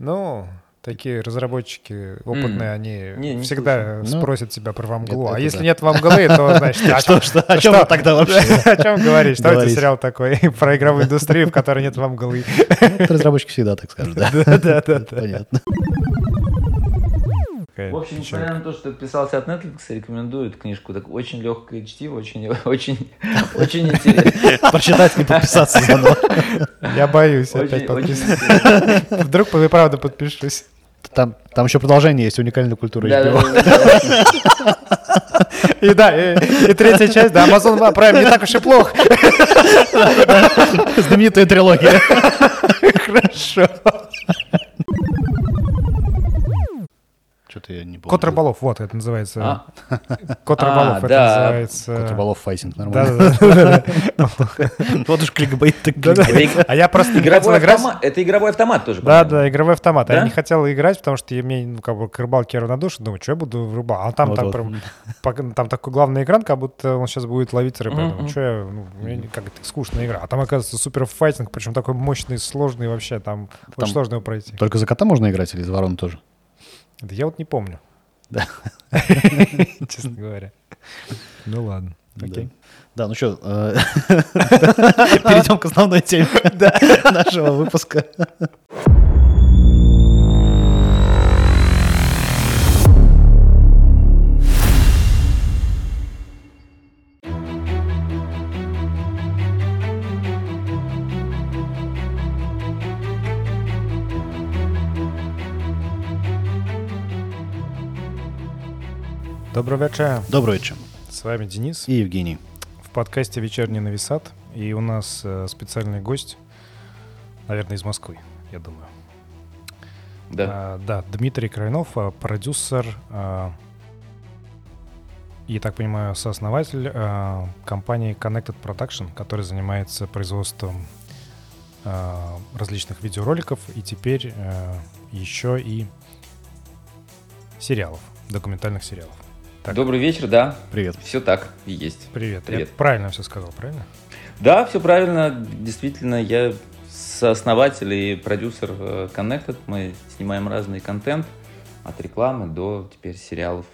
Ну, такие разработчики опытные, они Не, не всегда. Ну, спросят тебя про вамглу. это а если да. нет вамглы, то значит, а что, о чем что? вы тогда вообще? О чем говоришь? Что это сериал такой про игровую индустрию, в которой нет вамглы? Ну, Разработчики всегда так скажут, да? Да-да-да. Понятно. В общем, несмотря на то, что отписался от Netflix, рекомендую эту книжку. Так очень легкое чтиво, очень, очень, очень интересно. Прочитать и подписаться заодно. Я боюсь опять интересно. Вдруг и правда подпишусь. Там, там еще продолжение есть, уникальная культура Да. И да, и, и третья часть, да, Amazon Prime не так уж и плохо. Знаменитая трилогия. Хорошо. Что-то я не помню. Кот рыболов, вот это называется. А? Кот А, рыболов, это да. называется. Кот рыболов файтинг, нормально. Вот уж кликбейт так кликбейт. А я просто Игровой автомат. Это игровой автомат тоже. Да, да, игровой автомат. А Я не хотел играть, потому что я мне, ну, как бы, к рыбалке равнодушен. Думаю, что я буду в рыбалке? А там, вот. прям, там такой главный экран, как будто он сейчас будет ловить рыбу. Думаю, что я, ну, как это, скучная игра. А там, оказывается, супер файтинг, причем такой мощный, сложный вообще. Там, Там- очень сложно его пройти. Только за кота можно играть или за ворон тоже? Да я вот не помню. Да. Честно говоря. Ну ладно. Окей. Да, ну что, перейдем к основной теме нашего выпуска. Добрый вечер. Добрый вечер. С вами Денис. И Евгений. В подкасте «Вечерний нависат». И у нас э, специальный гость, наверное, из Москвы, я думаю. Да. А, да, Дмитрий Крайнов, а, продюсер а, и, так понимаю, сооснователь а, компании Connected Production, который занимается производством а, различных видеороликов и теперь а, еще и сериалов, документальных сериалов. Так. Добрый вечер, да. Привет. Все так и есть. Привет. Привет. Я правильно все сказал, правильно? Да, все правильно. Действительно, я сооснователь и продюсер э, Connected. Мы снимаем разный контент. От рекламы до теперь сериалов.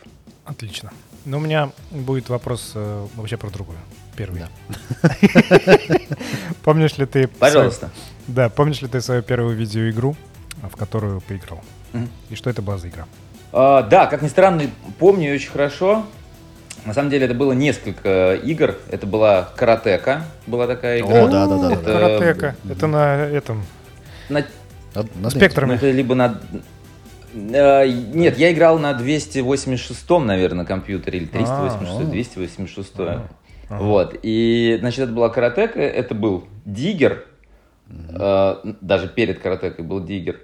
Отлично. Но у меня будет вопрос э, вообще про другое. Первый. Да. Помнишь ли ты... Пожалуйста. свою- Да, помнишь ли ты свою первую видеоигру, в которую поиграл? И что это была за игра? А, да, как ни странно, помню очень хорошо. На самом деле это было несколько игр. Это была Каратека, была такая игра. О, да, да, да. Это- Каратека. Это на этом... На- На- на Спектрами. ну, это либо на... Э, Нет, я играл на 286, наверное, компьютере, или 386, А, 286. Ага. Вот. И, значит, это была каратека, это был диггер, э, даже перед каратекой был диггер.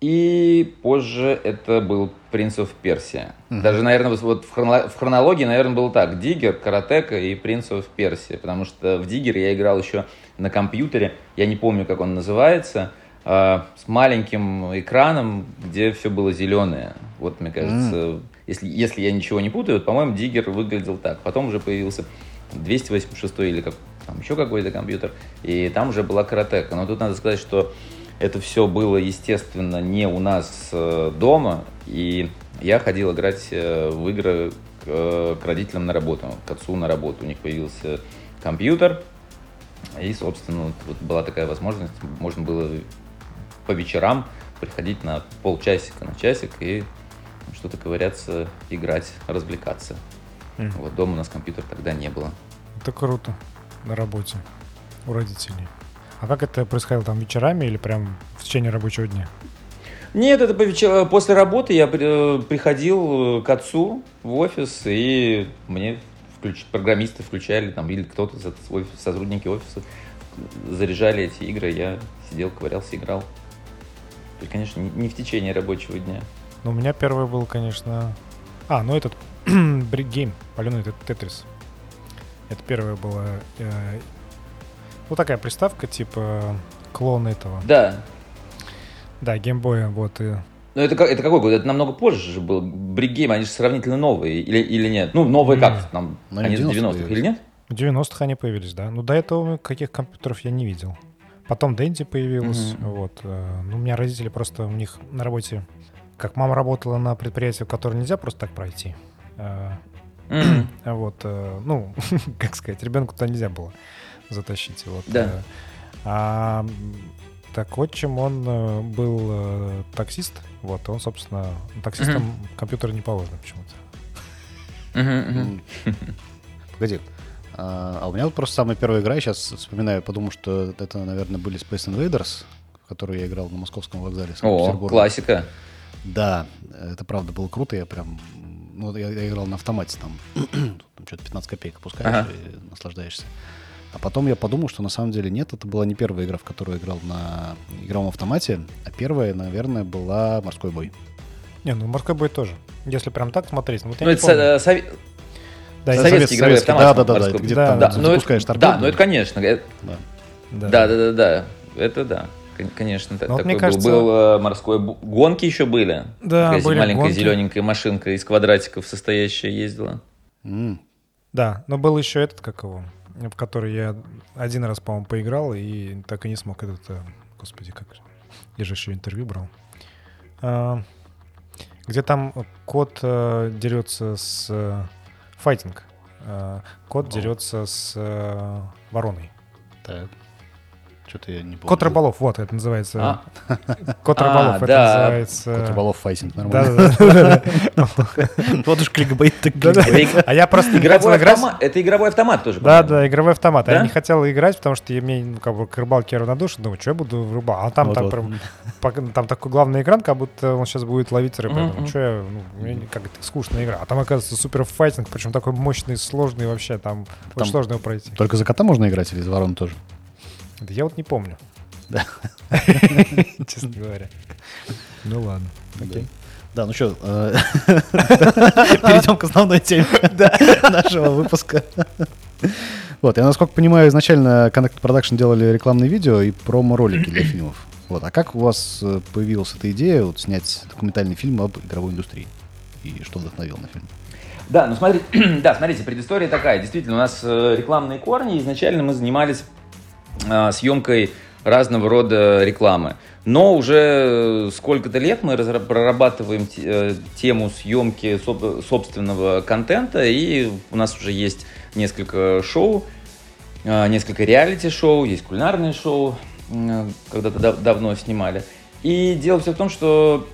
И позже это был Принц of Персия. Даже, наверное, вот- в, хроноло- в хронологии, наверное, было так. Диггер, Каратека и Принц of Персия. Потому что в Диггер я играл еще на компьютере. Я не помню, как он называется. э, с маленьким экраном, где все было зеленое. Вот, мне кажется, если, если я ничего не путаю, вот, по-моему, Диггер выглядел так. Потом уже появился 286 или как, там еще какой-то компьютер. И там уже была Каратека. Но тут надо сказать, что это все было, естественно, не у нас э, дома, и я ходил играть э, в игры к, к родителям на работу, к отцу на работу. У них появился компьютер, и, собственно, вот, была такая возможность, можно было по вечерам приходить на полчасика, на часик и что-то ковыряться, играть, развлекаться. Мгм. Вот дома у нас компьютер тогда не было. Это круто. На работе. У родителей. А как это происходило там вечерами или прям в течение рабочего дня? Нет, это по вечер- после работы я э, приходил э, к отцу в офис, и мне включ- программисты включали, там, или кто-то, сотрудники офиса, заряжали эти игры, я сидел, ковырялся, играл. То есть, конечно, не- в течение рабочего дня. Ну, у меня первый был, конечно... А, ну этот Game, паленый тет- Тетрис. Это первая была... э, Ну, такая приставка, типа клон этого. Да. Да, геймбоя, вот. И... Но это, как- это какой год? Это намного позже же был. Бриггейм, они же сравнительно новые, или, или нет? Ну, новые как? Там, Ну, они в 90-х 90-х, или нет? В 90-х они появились, да. Ну, до этого каких компьютеров я не видел. Потом Дэнди появилась. Мгм. Вот. э, Ну, у меня родители просто у них на работе, как мама работала на предприятии, в которое нельзя просто так пройти. а Вот, э, ну, как сказать, ребенку туда нельзя было затащить. Вот. Да. А так отчим, он э, был э, таксист, вот, он, собственно, таксистам компьютер не положено почему-то. М. Погоди. А а у меня вот просто самая первая игра, я сейчас вспоминаю, подумал, что это, наверное, были Space Invaders, в которую я играл на московском вокзале О, классика. Да, это правда было круто, я прям... Ну, я, я играл на автомате, там, там что-то 15 копеек опускаешь Ага. и наслаждаешься. А потом я подумал, что на самом деле нет, это была не первая игра, в которую я играл на игровом автомате, а первая, наверное, была «Морской бой». Не, ну морской бой тоже. Если прям так смотреть, ну вот я Ну, не это помню. со- Да, я- советский игровой автомат, Да, да, да, да, морской. это где-то Да, там да, ну, запускаешь это, торпеду. да, ну это конечно. э, Да. да. Да, да, да, да. Это да. Кон- Конечно, Ну, вот такой мне кажется- был. Был э, морской гонки еще были. Да, Такая были маленькая гонки. зелененькая машинка из квадратиков состоящая ездила. М, Да, но был еще этот, как его, в который я один раз, по-моему, поиграл и так и не смог этот, э, господи, как, я же еще интервью брал. А, где там кот э, дерется с э, файтинг. А, кот дерется с вороной. Так. Что-то я не помню. Кот рыболов, вот это называется. А, Кот А, рыболов, это да. называется. Кот рыболов файтинг, нормально. Вот уж кликбейт так. А я просто игровой играть. автомат. Это игровой автомат тоже. Да, да, игровой автомат. А? Я не хотел играть, потому что я мне ну, как бы к рыбалке равнодушен. Думаю, что я буду в рыбал. А там, там, такой главный экран, как будто он сейчас будет ловить рыбу. Мгм. что я, ну, как это скучная игра. А там, оказывается, супер файтинг, причем такой мощный, сложный вообще. Там, Там- очень сложно его пройти. Только за кота можно играть или за ворон тоже? Да я вот не помню. Да. Честно говоря. Ну ладно. Окей. Да, ну что, перейдем к основной теме нашего выпуска. Вот, я насколько понимаю, изначально Connected Production делали рекламные видео и промо-ролики для фильмов. Вот, а как у вас э, появилась эта идея вот, снять документальный фильм об игровой индустрии? И что вдохновило на фильм? Да, ну смотри, да, смотрите, предыстория такая. Действительно, у нас э, рекламные корни. Изначально мы занимались э, съемкой разного рода рекламы. Но уже сколько-то лет мы прорабатываем э, тему съемки соб- собственного контента, и у нас уже есть несколько шоу, э, несколько реалити-шоу, есть кулинарные шоу, э, когда-то дав- давно снимали. И дело все в том, что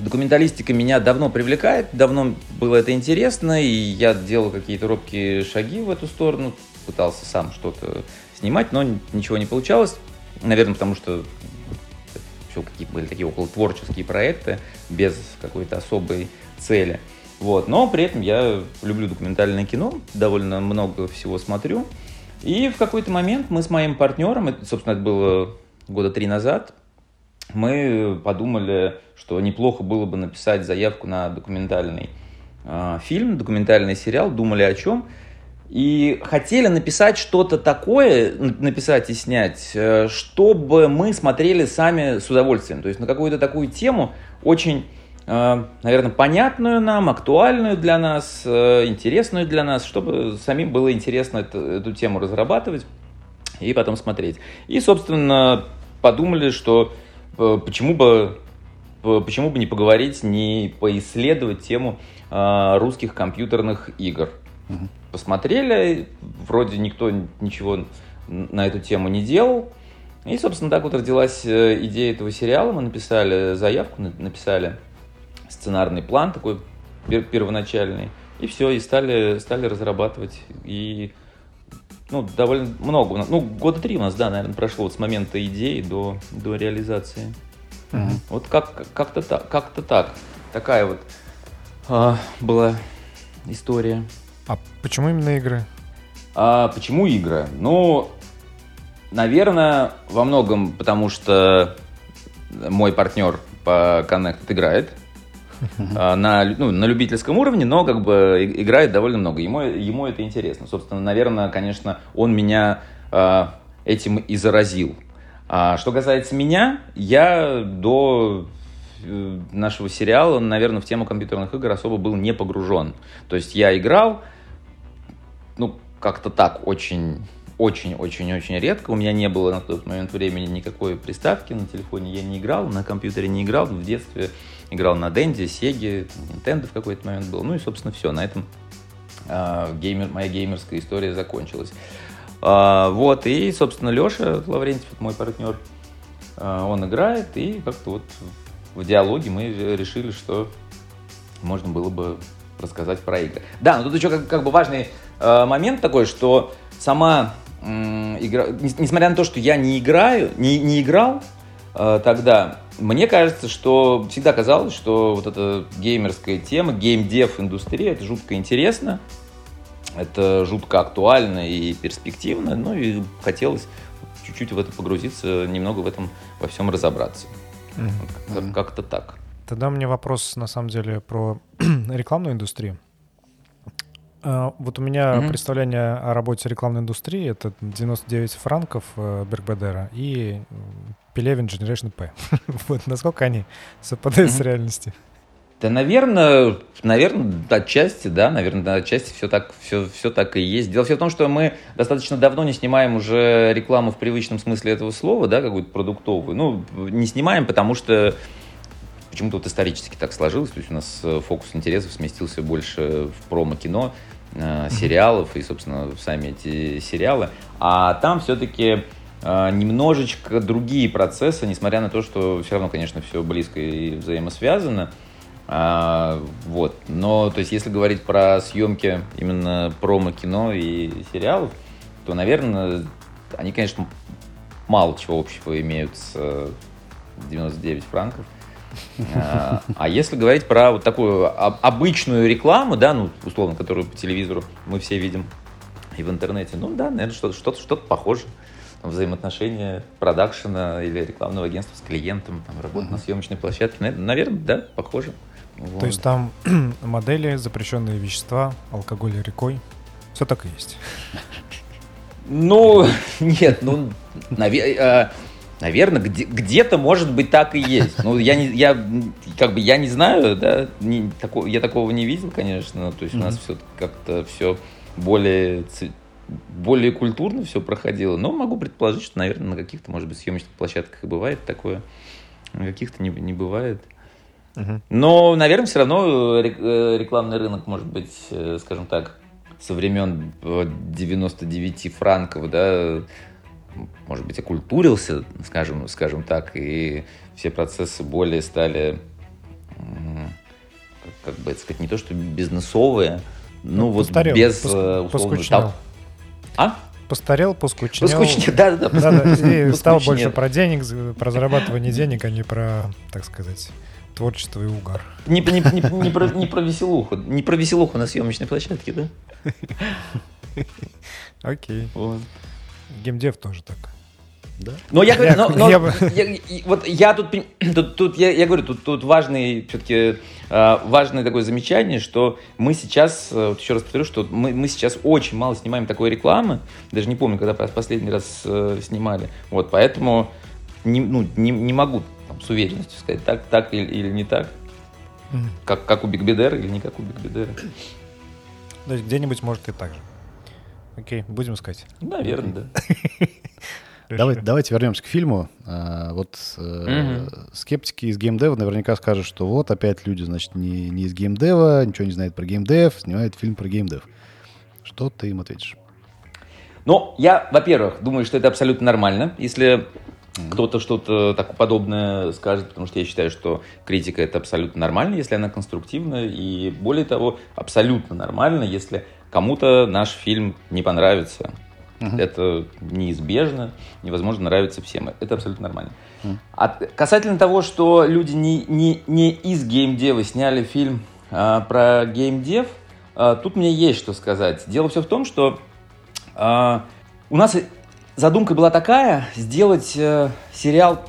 Документалистика меня давно привлекает, давно было это интересно, и я делал какие-то робкие шаги в эту сторону, пытался сам что-то снимать, но ничего не получалось. Наверное, потому что еще какие были такие около творческие проекты без какой-то особой цели. Вот. Но при этом я люблю документальное кино, довольно много всего смотрю. И в какой-то момент мы с моим партнером, это, собственно, это было года три назад, мы подумали, что неплохо было бы написать заявку на документальный э, фильм, документальный сериал, думали о чем. И хотели написать что-то такое, написать и снять, э, чтобы мы смотрели сами с удовольствием. То есть на какую-то такую тему, очень, э, наверное, понятную нам, актуальную для нас, э, интересную для нас, чтобы самим было интересно эту, эту тему разрабатывать и потом смотреть. И, собственно, подумали, что почему бы почему бы не поговорить, не поисследовать тему русских компьютерных игр. Мгм. Посмотрели, вроде никто ничего на эту тему не делал. И, собственно, так вот родилась э, идея этого сериала. Мы написали заявку, на- написали сценарный план такой пер- первоначальный. И все, и стали, стали разрабатывать. И ну, довольно много. Ну, года три у нас, да, наверное, прошло вот с момента идеи до, до реализации. Мгм. Вот как, как-то так, как-то так. Такая вот а, была история. А почему именно игры? А почему игры? Ну, наверное, во многом потому, что мой партнер по Connect играет а, на, ну, на любительском уровне, но как бы играет довольно много. Ему, ему это интересно. Собственно, наверное, конечно, он меня а, этим и заразил. А что касается меня, я до э, нашего сериала, наверное, в тему компьютерных игр особо был не погружен. То есть я играл, ну, как-то так, очень очень-очень-очень редко. У меня не было на тот момент времени никакой приставки на телефоне, я не играл, на компьютере не играл, в детстве играл на Денде, Сеге, Nintendo в какой-то момент был. Ну и, собственно, все, на этом э, геймер, моя геймерская история закончилась. Э, вот, и, собственно, Леша Лаврентьев, мой партнер, э, он играет, и как-то вот в диалоге мы решили, что можно было бы рассказать про игры. Да, но тут еще как, как бы важный момент такой, что сама э, игра, несмотря на то, что я не играю, не, не играл э, тогда, мне кажется, что всегда казалось, что вот эта геймерская тема, геймдев индустрия, это жутко интересно, это жутко актуально и перспективно, ну и хотелось чуть-чуть в это погрузиться, немного в этом во всем разобраться. Mm-hmm. Как-то так. Тогда у меня вопрос, на самом деле, про рекламную индустрию. А, вот у меня mm-hmm. представление о работе рекламной индустрии — это 99 франков э, Бергбедера и Пелевин Generation P. вот насколько они совпадают mm-hmm. с реальностью? Да, наверное, наверное, отчасти, да, наверное, отчасти все так, все, все так и есть. Дело все в том, что мы достаточно давно не снимаем уже рекламу в привычном смысле этого слова, да, какую-то продуктовую. Ну, не снимаем, потому что почему-то вот исторически так сложилось, то есть у нас э, фокус интересов сместился больше в промо-кино, э, сериалов и, собственно, сами эти сериалы. А там все-таки э, немножечко другие процессы, несмотря на то, что все равно, конечно, все близко и взаимосвязано. А, вот. Но, то есть, если говорить про съемки именно промо-кино и сериалов, то, наверное, они, конечно, мало чего общего имеют с 99 франков. А, а если говорить про вот такую обычную рекламу, да, ну, условно, которую по телевизору мы все видим и в интернете, ну да, наверное, что-то что что похоже. Там, взаимоотношения продакшена или рекламного агентства с клиентом, там, работа mm-hmm. на съемочной площадке, наверное, да, похоже. Вот. То есть там модели, запрещенные вещества, алкоголь рекой. Все так и есть. Ну, нет, ну, наверное, наверное где- где-то, может быть, так и есть. Ну, я, не, я, как бы, я не знаю, да, не, тако, я такого не видел, конечно. То есть у нас все как-то все более, более культурно все проходило. Но могу предположить, что, наверное, на каких-то, может быть, съемочных площадках и бывает такое, на каких-то не, не бывает. Но, наверное, все равно э, э, рекламный рынок, может быть, э, скажем так, со времен 99 франков, да, может быть, окультурился, скажем, скажем так, и все процессы более стали, как, как бы это сказать, не то что бизнесовые, ну, ну вот постарел, без пос, условно, там... А? Постарел, поскучнел. Поскучнел, да, да, да. да, да и стал больше про денег, про зарабатывание денег, а не про, так сказать, творчество и угар. Не, не, не, не, про, не про веселуху. Не про веселуху на съемочной площадке, да? Окей. Вот. Геймдев тоже так. Да? Но я говорю, но, но, я, я, вот я тут, тут, тут я, я говорю, тут, тут важный, все-таки э, важное такое замечание, что мы сейчас, э, вот еще раз повторю, что мы, мы сейчас очень мало снимаем такой рекламы, даже не помню, когда последний раз э, снимали, вот, поэтому не, ну, не, не могу там, с уверенностью сказать, так, так или, или не так. Mm. Как, как у Биг Бедера или не как у Биг Бедера. То есть где-нибудь может и так же. Окей, будем искать. Наверное, да. Давайте, давайте вернемся к фильму. А, вот э, угу. скептики из геймдева наверняка скажут, что вот опять люди, значит, не, не из геймдева, ничего не знают про геймдев, снимают фильм про геймдев. Что ты им ответишь? Ну, я, во-первых, думаю, что это абсолютно нормально, если кто-то что-то так подобное скажет, потому что я считаю, что критика это абсолютно нормально, если она конструктивна, и более того, абсолютно нормально, если кому-то наш фильм не понравится. Uh-huh. Это неизбежно, невозможно нравится всем. Это абсолютно нормально. Uh-huh. А касательно того, что люди не, не, не из геймдева сняли фильм а, про геймдев, а, тут мне есть что сказать. Дело все в том, что а, у нас задумка была такая, сделать э, сериал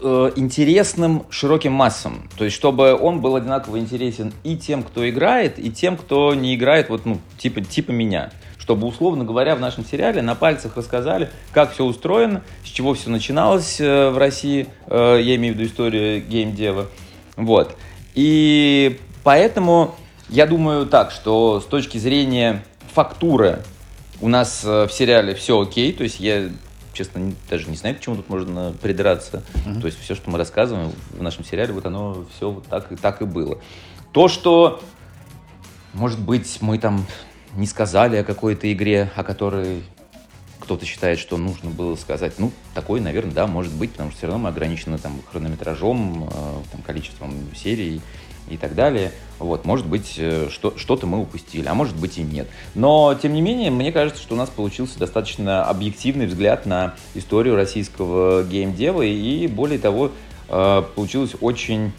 э, интересным широким массам. То есть, чтобы он был одинаково интересен и тем, кто играет, и тем, кто не играет, вот, ну, типа, типа меня. Чтобы, условно говоря, в нашем сериале на пальцах рассказали, как все устроено, с чего все начиналось э, в России, э, я имею в виду историю геймдева. Вот. И поэтому я думаю так, что с точки зрения фактуры у нас э, в сериале все окей, то есть я честно, даже не знаю, к чему тут можно придраться. То есть все, что мы рассказываем в нашем сериале, вот оно все вот так и так и было. То, что, может быть, мы там не сказали о какой-то игре, о которой кто-то считает, что нужно было сказать. Ну, такое, наверное, да, может быть, потому что все равно мы ограничены там хронометражом, э, там, количеством серий и так далее. Вот, может быть, э, что, что-то мы упустили, а может быть и нет. Но, тем не менее, мне кажется, что у нас получился достаточно объективный взгляд на историю российского геймдева, и, более того, э, получилась очень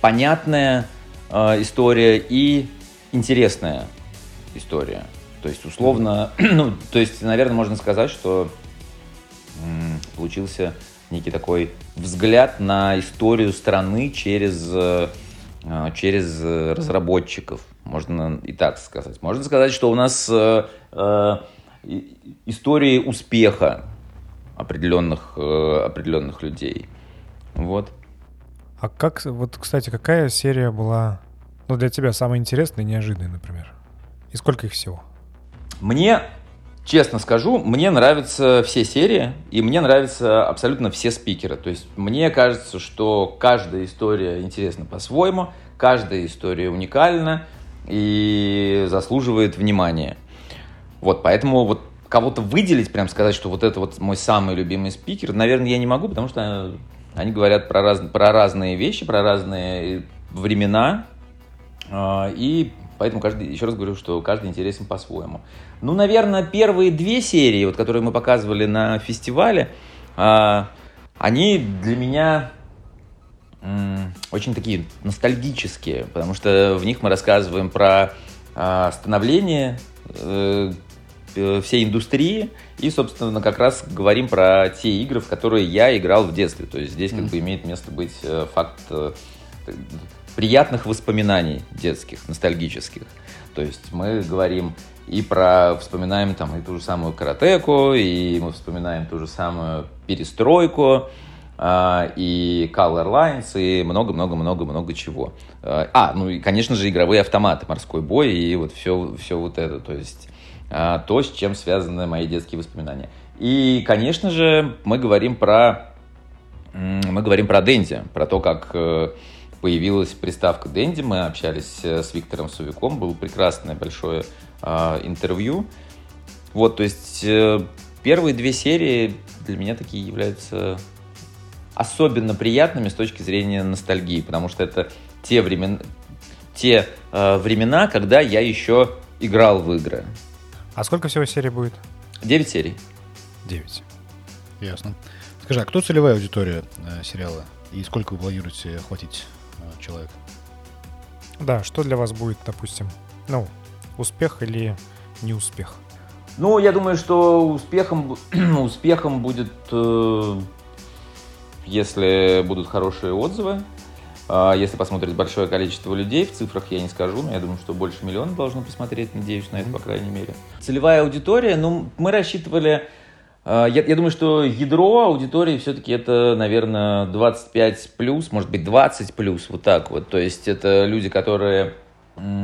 понятная э, история и интересная история. То есть, условно, ну, то есть, наверное, можно сказать, что получился некий такой взгляд на историю страны через, через э, разработчиков. Можно и так сказать. Можно сказать, что у нас э, э, истории успеха определенных, э, определенных людей. Вот. А как, вот, кстати, какая серия была, ну, для тебя самая интересная и неожиданная, например? И сколько их всего? Мне, честно скажу, мне нравятся все серии, и мне нравятся абсолютно все спикеры. То есть мне кажется, что каждая история интересна по-своему, каждая история уникальна и заслуживает внимания. Вот, поэтому вот кого-то выделить, прям сказать, что вот это вот мой самый любимый спикер, наверное, я не могу, потому что они говорят про, раз, про разные вещи, про разные времена, а, и поэтому каждый, еще раз говорю, что каждый интересен по-своему. Ну, наверное, первые две серии, вот, которые мы показывали на фестивале, а, они для меня м, очень такие ностальгические, потому что в них мы рассказываем про а, становление э, э, всей индустрии и, собственно, как раз говорим про те игры, в которые я играл в детстве. То есть здесь как бы имеет место быть э, факт э, приятных воспоминаний детских, ностальгических. То есть мы говорим и про, вспоминаем там и ту же самую каратеку, и мы вспоминаем ту же самую перестройку, а, и Color Lines, и много-много-много-много чего. А, А, ну и, конечно же, игровые автоматы, морской бой, и вот все, все вот это, то есть а, то, с чем связаны мои детские воспоминания. И, конечно же, мы говорим про мы говорим про Дэнди, про то, как э, появилась приставка Дэнди. Мы общались э, с Виктором Сувиком, было прекрасное большое а, интервью. Вот, то есть э, первые две серии для меня такие являются особенно приятными с точки зрения ностальгии, потому что это те времена, те э, времена, когда я еще играл в игры. А сколько всего серий будет? Девять серий. Девять. Ясно. Скажи, а кто целевая аудитория э, сериала? И сколько вы планируете охватить э, человек? Да, что для вас будет, допустим, ну, успех или неуспех? Ну, я думаю, что успехом, успехом будет, э, если будут хорошие отзывы. А Если посмотрит большое количество людей, в цифрах я не скажу, но я думаю, что больше миллиона должно посмотреть, надеюсь на это, по крайней мере. Целевая аудитория, ну, мы рассчитывали... э, Я, я думаю, что ядро аудитории все-таки это, наверное, 25 плюс, может быть, 20 плюс, вот так вот. То есть это люди, которые,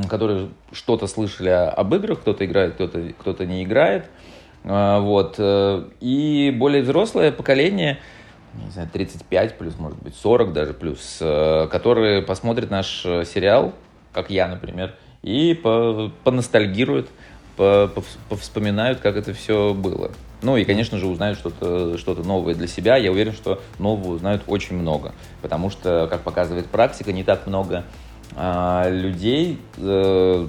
которые что-то слышали об играх, кто-то играет, кто-то кто не играет. А, Вот. э, И более взрослое поколение, не знаю, 35 плюс, может быть, 40 даже плюс, э, которые посмотрят наш э, сериал, как я, например, и по- поностальгируют, по- повс- повспоминают, как это все было. Ну и, конечно же, узнают что-то что новое для себя. Я уверен, что нового узнают очень много, потому что, как показывает практика, не так много а, людей э,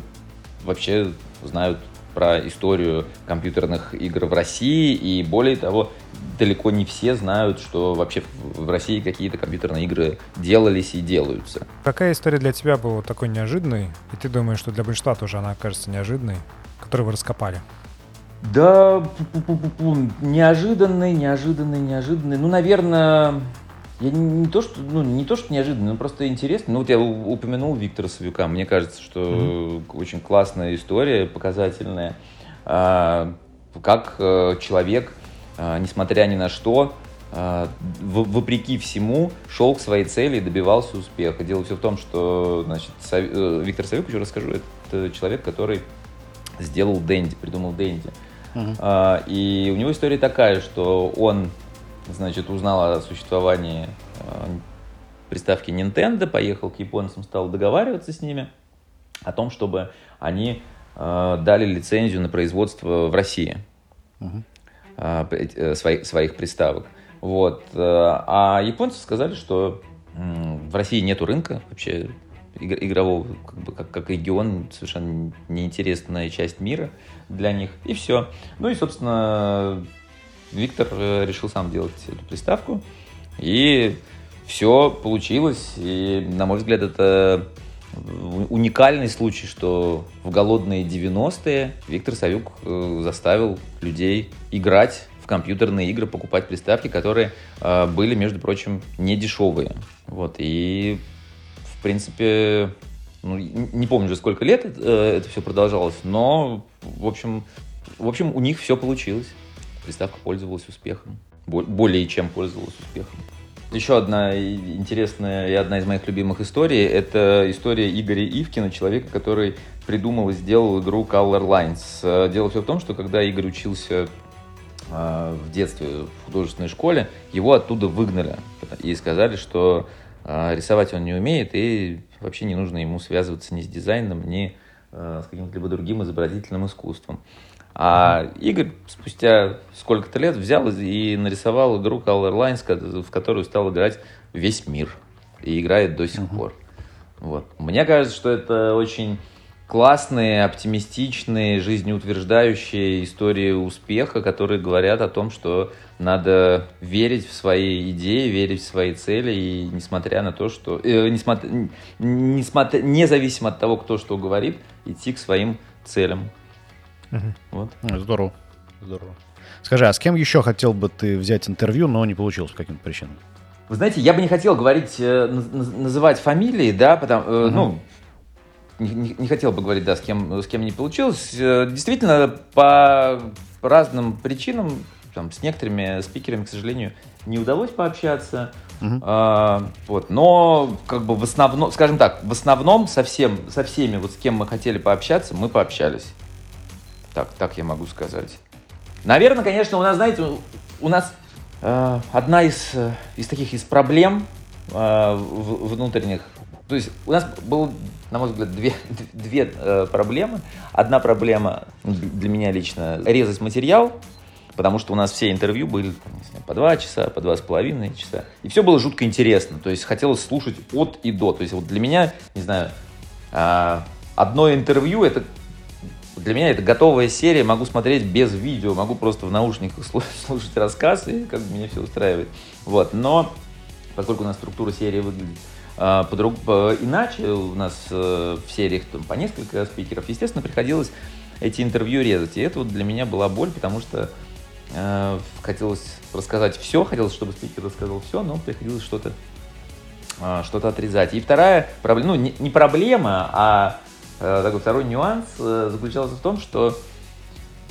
вообще знают про историю компьютерных игр в России, и более того, далеко не все знают, что вообще в России какие-то компьютерные игры делались и делаются. Какая история для тебя была такой неожиданной, и ты думаешь, что для большинства тоже она окажется неожиданной, которую вы раскопали? Да, неожиданный, неожиданный, неожиданный. Ну, наверное, я не, то, что, ну, не то, что неожиданный, но просто интересный. Ну, вот я упомянул Виктора Савюка. Мне кажется, что очень классная история, показательная. А, как э, человек, а, несмотря ни на что, а, вопреки всему, шел к своей цели и добивался успеха. Дело все в том, что значит, Сав- э, Виктор Савюк, еще расскажу, это человек, который сделал Дэнди, придумал Дэнди. А, и у него история такая, что он, значит, узнал о существовании а, приставки Nintendo, поехал к японцам, стал договариваться с ними о том, чтобы они а, дали лицензию на производство в России а, э, своих, своих приставок. Вот. э, А японцы сказали, что в России нету рынка вообще игрового, как, бы, как, как регион, совершенно неинтересная часть мира для них. И все. Ну и, собственно, Виктор э, решил сам делать эту приставку. И все получилось. И, на мой взгляд, это у- уникальный случай, что в голодные 90-е Виктор Савюк э, заставил людей играть в компьютерные игры, покупать приставки, которые э, были, между прочим, не дешевые. Вот, и, принципе, ну, не помню уже сколько лет э, это все продолжалось, но, в общем, в общем, у них все получилось. Приставка пользовалась успехом. Бо- Более чем пользовалась успехом. Еще одна интересная и одна из моих любимых историй – это история Игоря Ивкина, человека, который придумал и сделал игру Color Lines. Э, Дело все в том, что когда Игорь учился э, в детстве в художественной школе, его оттуда выгнали и сказали, что э, рисовать он не умеет и вообще не нужно ему связываться ни с дизайном, ни э, с каким-либо другим изобразительным искусством. А Игорь спустя сколько-то лет взял и нарисовал игру Color Lines, в которую стал играть весь мир. И играет до сих пор. Вот. Мне кажется, что это очень классные, оптимистичные, жизнеутверждающие истории успеха, которые говорят о том, что надо верить в свои идеи, верить в свои цели, и несмотря на то, что... э, несмотря, несмотря, независимо от того, кто что говорит, идти к своим целям. Вот. Ну, Здорово. Здорово. Скажи, а с кем еще хотел бы ты взять интервью, но не получилось по каким-то причинам? Вы знаете, я бы не хотел говорить, э, наз- наз- называть фамилии, да, потому, э, ну, не, не- хотел бы говорить, да, с кем, с кем не получилось. Э, Действительно, по разным причинам, там, с некоторыми спикерами, к сожалению, не удалось пообщаться. А, вот, но, как бы, в основном, скажем так, в основном со, всем, со всеми, вот с кем мы хотели пообщаться, мы пообщались. Так, так я могу сказать. Наверное, конечно, у нас, знаете, у- нас э, одна из, э, из таких из проблем э, внутренних. То есть у нас было, на мой взгляд, две, две э, проблемы. Одна проблема ну, для меня лично резать материал, потому что у нас все интервью были не знаю, по два часа, по два с половиной часа. И все было жутко интересно. То есть хотелось слушать от и до. То есть вот для меня, не знаю, а, одно интервью это для меня это готовая серия, могу смотреть без видео, могу просто в наушниках слу- слушать рассказ, и как бы меня все устраивает. Вот, но поскольку у нас структура серии выглядит подруг- по- иначе, у нас э, в сериях там, по несколько спикеров, естественно, приходилось эти интервью резать. И это вот для меня была боль, потому что э, хотелось рассказать все, хотелось, чтобы спикер рассказал все, но приходилось что-то а, что-то отрезать. И вторая проблема, ну, не, не проблема, а э, такой второй нюанс э, заключался в том, что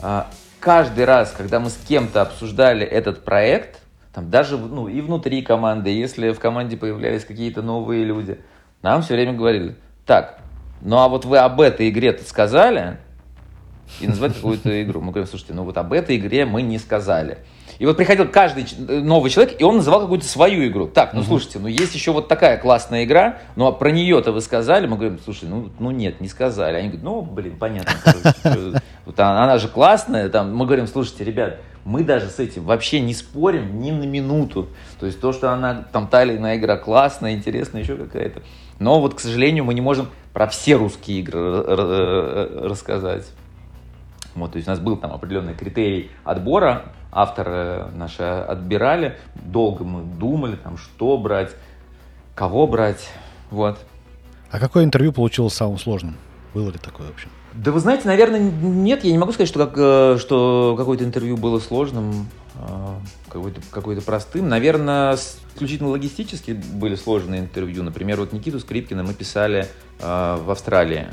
а, каждый раз, когда мы с кем-то обсуждали этот проект, там даже ну, и внутри команды, если в команде появлялись какие-то новые люди, нам все время говорили, так, ну а вот вы об этой игре-то сказали, и назвать какую-то игру. Мы говорим, слушайте, ну вот об этой игре мы не сказали. И вот приходил каждый ч- новый человек, и он называл какую-то свою игру. Так, ну слушайте, ну есть еще вот такая классная игра, ну а про нее-то вы сказали? Мы говорим, слушай, ну, ну нет, не сказали. Они говорят, ну, блин, понятно. Вот она, она же классная. Там, мы говорим, слушайте, ребят, мы даже с этим вообще не спорим ни на минуту. То есть то, что она, там, та или иная игра классная, интересная, еще какая-то. Но вот, к сожалению, мы не можем про все русские игры рассказать. Вот, то есть у нас был там определенный критерий отбора, авторы наши отбирали, долго мы думали, там, что брать, кого брать, вот. А какое интервью получилось самым сложным? Было ли такое вообще? Да вы знаете, наверное, нет, я не могу сказать, что, как, э, что какое-то интервью было сложным, а, какое-то, какое-то простым. Наверное, исключительно логистически были сложные интервью. Например, вот Никиту Скрипкина мы писали а, в Австралии.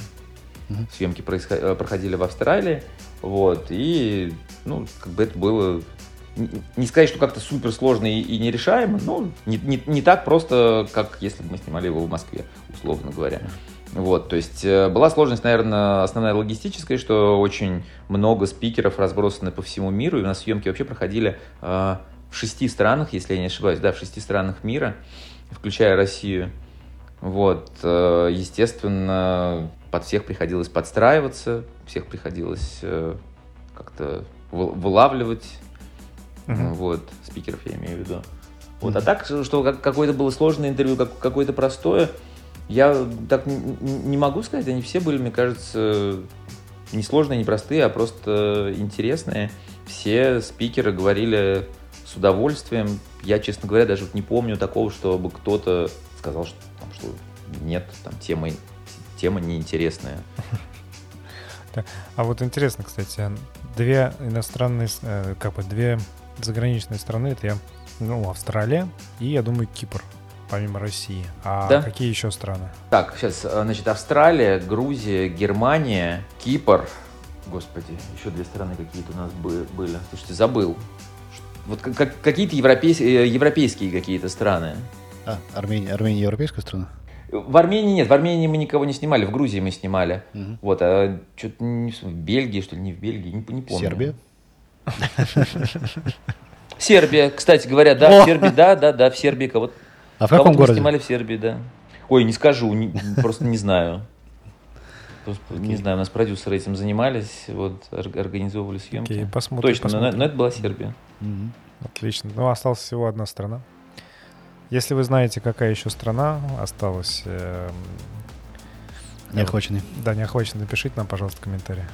Съемки происход- э, проходили в Австралии. Вот, и, ну, как бы это было не- не сказать, что как-то супер сложно и, и нерешаемо, но не, не- не так просто, как если бы мы снимали его в Москве, условно говоря. Вот, то есть э, была сложность, наверное, основная логистическая, что очень много спикеров разбросаны по всему миру, и у нас съемки вообще проходили э, в шести странах, если я не ошибаюсь, да, в шести странах мира, включая Россию. Вот, э, естественно, под всех приходилось подстраиваться, всех приходилось э, как-то вы- вылавливать, Мгм. вот, спикеров я имею в виду. Вот, а так, что как- какое-то было сложное интервью, как, какое-то простое, я так не могу сказать, они все были, мне кажется, не сложные, не простые, а просто интересные. Все спикеры говорили с удовольствием. Я, честно говоря, даже не помню такого, чтобы кто-то сказал, что, там, что нет, там тема, тема неинтересная. А вот интересно, кстати, две иностранные, э, как бы две заграничные страны, это я, ну, Австралия и, я думаю, Кипр, помимо России. А Да. какие еще страны? Так, сейчас, э, значит, Австралия, Грузия, Германия, Кипр. Господи, еще две страны какие-то у нас бы- были. Слушайте, забыл. Вот как- как- какие-то европейс- э, европейские какие-то страны. А, Армения, Армения европейская страна? В Армении нет, в Армении мы никого не снимали, в Грузии мы снимали. Мгм. Вот, а что-то не в в Бельгии, что ли, не в Бельгии, не, не помню. Сербия? Сербия, кстати говоря, да, О! в Сербии, да, да, да, в Сербии кого-то. А в каком городе? снимали в Сербии, да. Ой, не скажу, не- просто не знаю. Просто Не знаю, у нас продюсеры этим занимались, вот, ор- организовывали съемки. Окей, посмотрим. Точно, но, посмотрим. но это была Сербия. Мгм. Отлично. Ну, осталась всего одна страна. Если вы знаете, какая еще страна осталась, эм, Неохваченный. да, не охвачен, напишите нам, пожалуйста, в комментариях.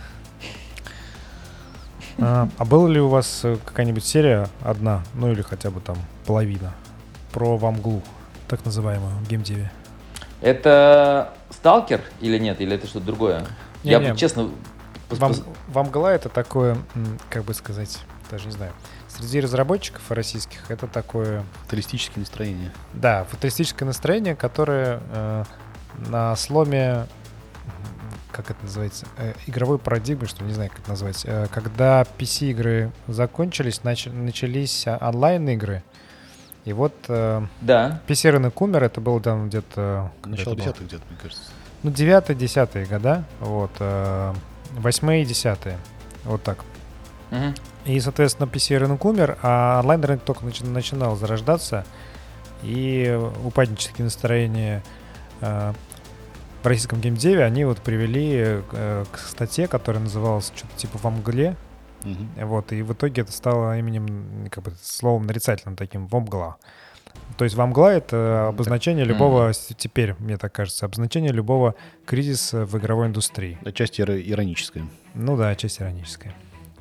А, а была ли у вас э, какая-нибудь серия одна, ну или хотя бы там половина, про Вамглу, так называемую, в геймдеве? Это Сталкер или нет? Или это что-то другое? Я Не-не. бы, честно... Вам, пос- Вамгла это такое, как бы сказать, даже не знаю, среди разработчиков российских это такое Футуристические настроения. Да, футуристическое настроение, которое э, на сломе, как это называется, э, игровой парадигмы, что не знаю, как это назвать. Э, когда PC-игры закончились, нач- начались онлайн-игры. И вот э, Да. PC-рынок умер, это было там где-то... Начало десятых где-то, мне кажется. Ну, 9-10 года, вот, э, 8 и 10 вот так. Мгм. И, соответственно, PC-рынок умер, а онлайн-рынок только начи- начинал зарождаться. И упаднические настроения э, в российском геймдеве, они вот привели э, к статье, которая называлась что-то типа «Во мгле». Мгм. Вот, и в итоге это стало именем, как бы, словом нарицательным таким «Вомгла». То есть «Вомгла» — это обозначение любого, с- теперь, мне так кажется, обозначение любого кризиса в игровой индустрии. Отчасти иро- ироническое. Ну да, часть ироническая.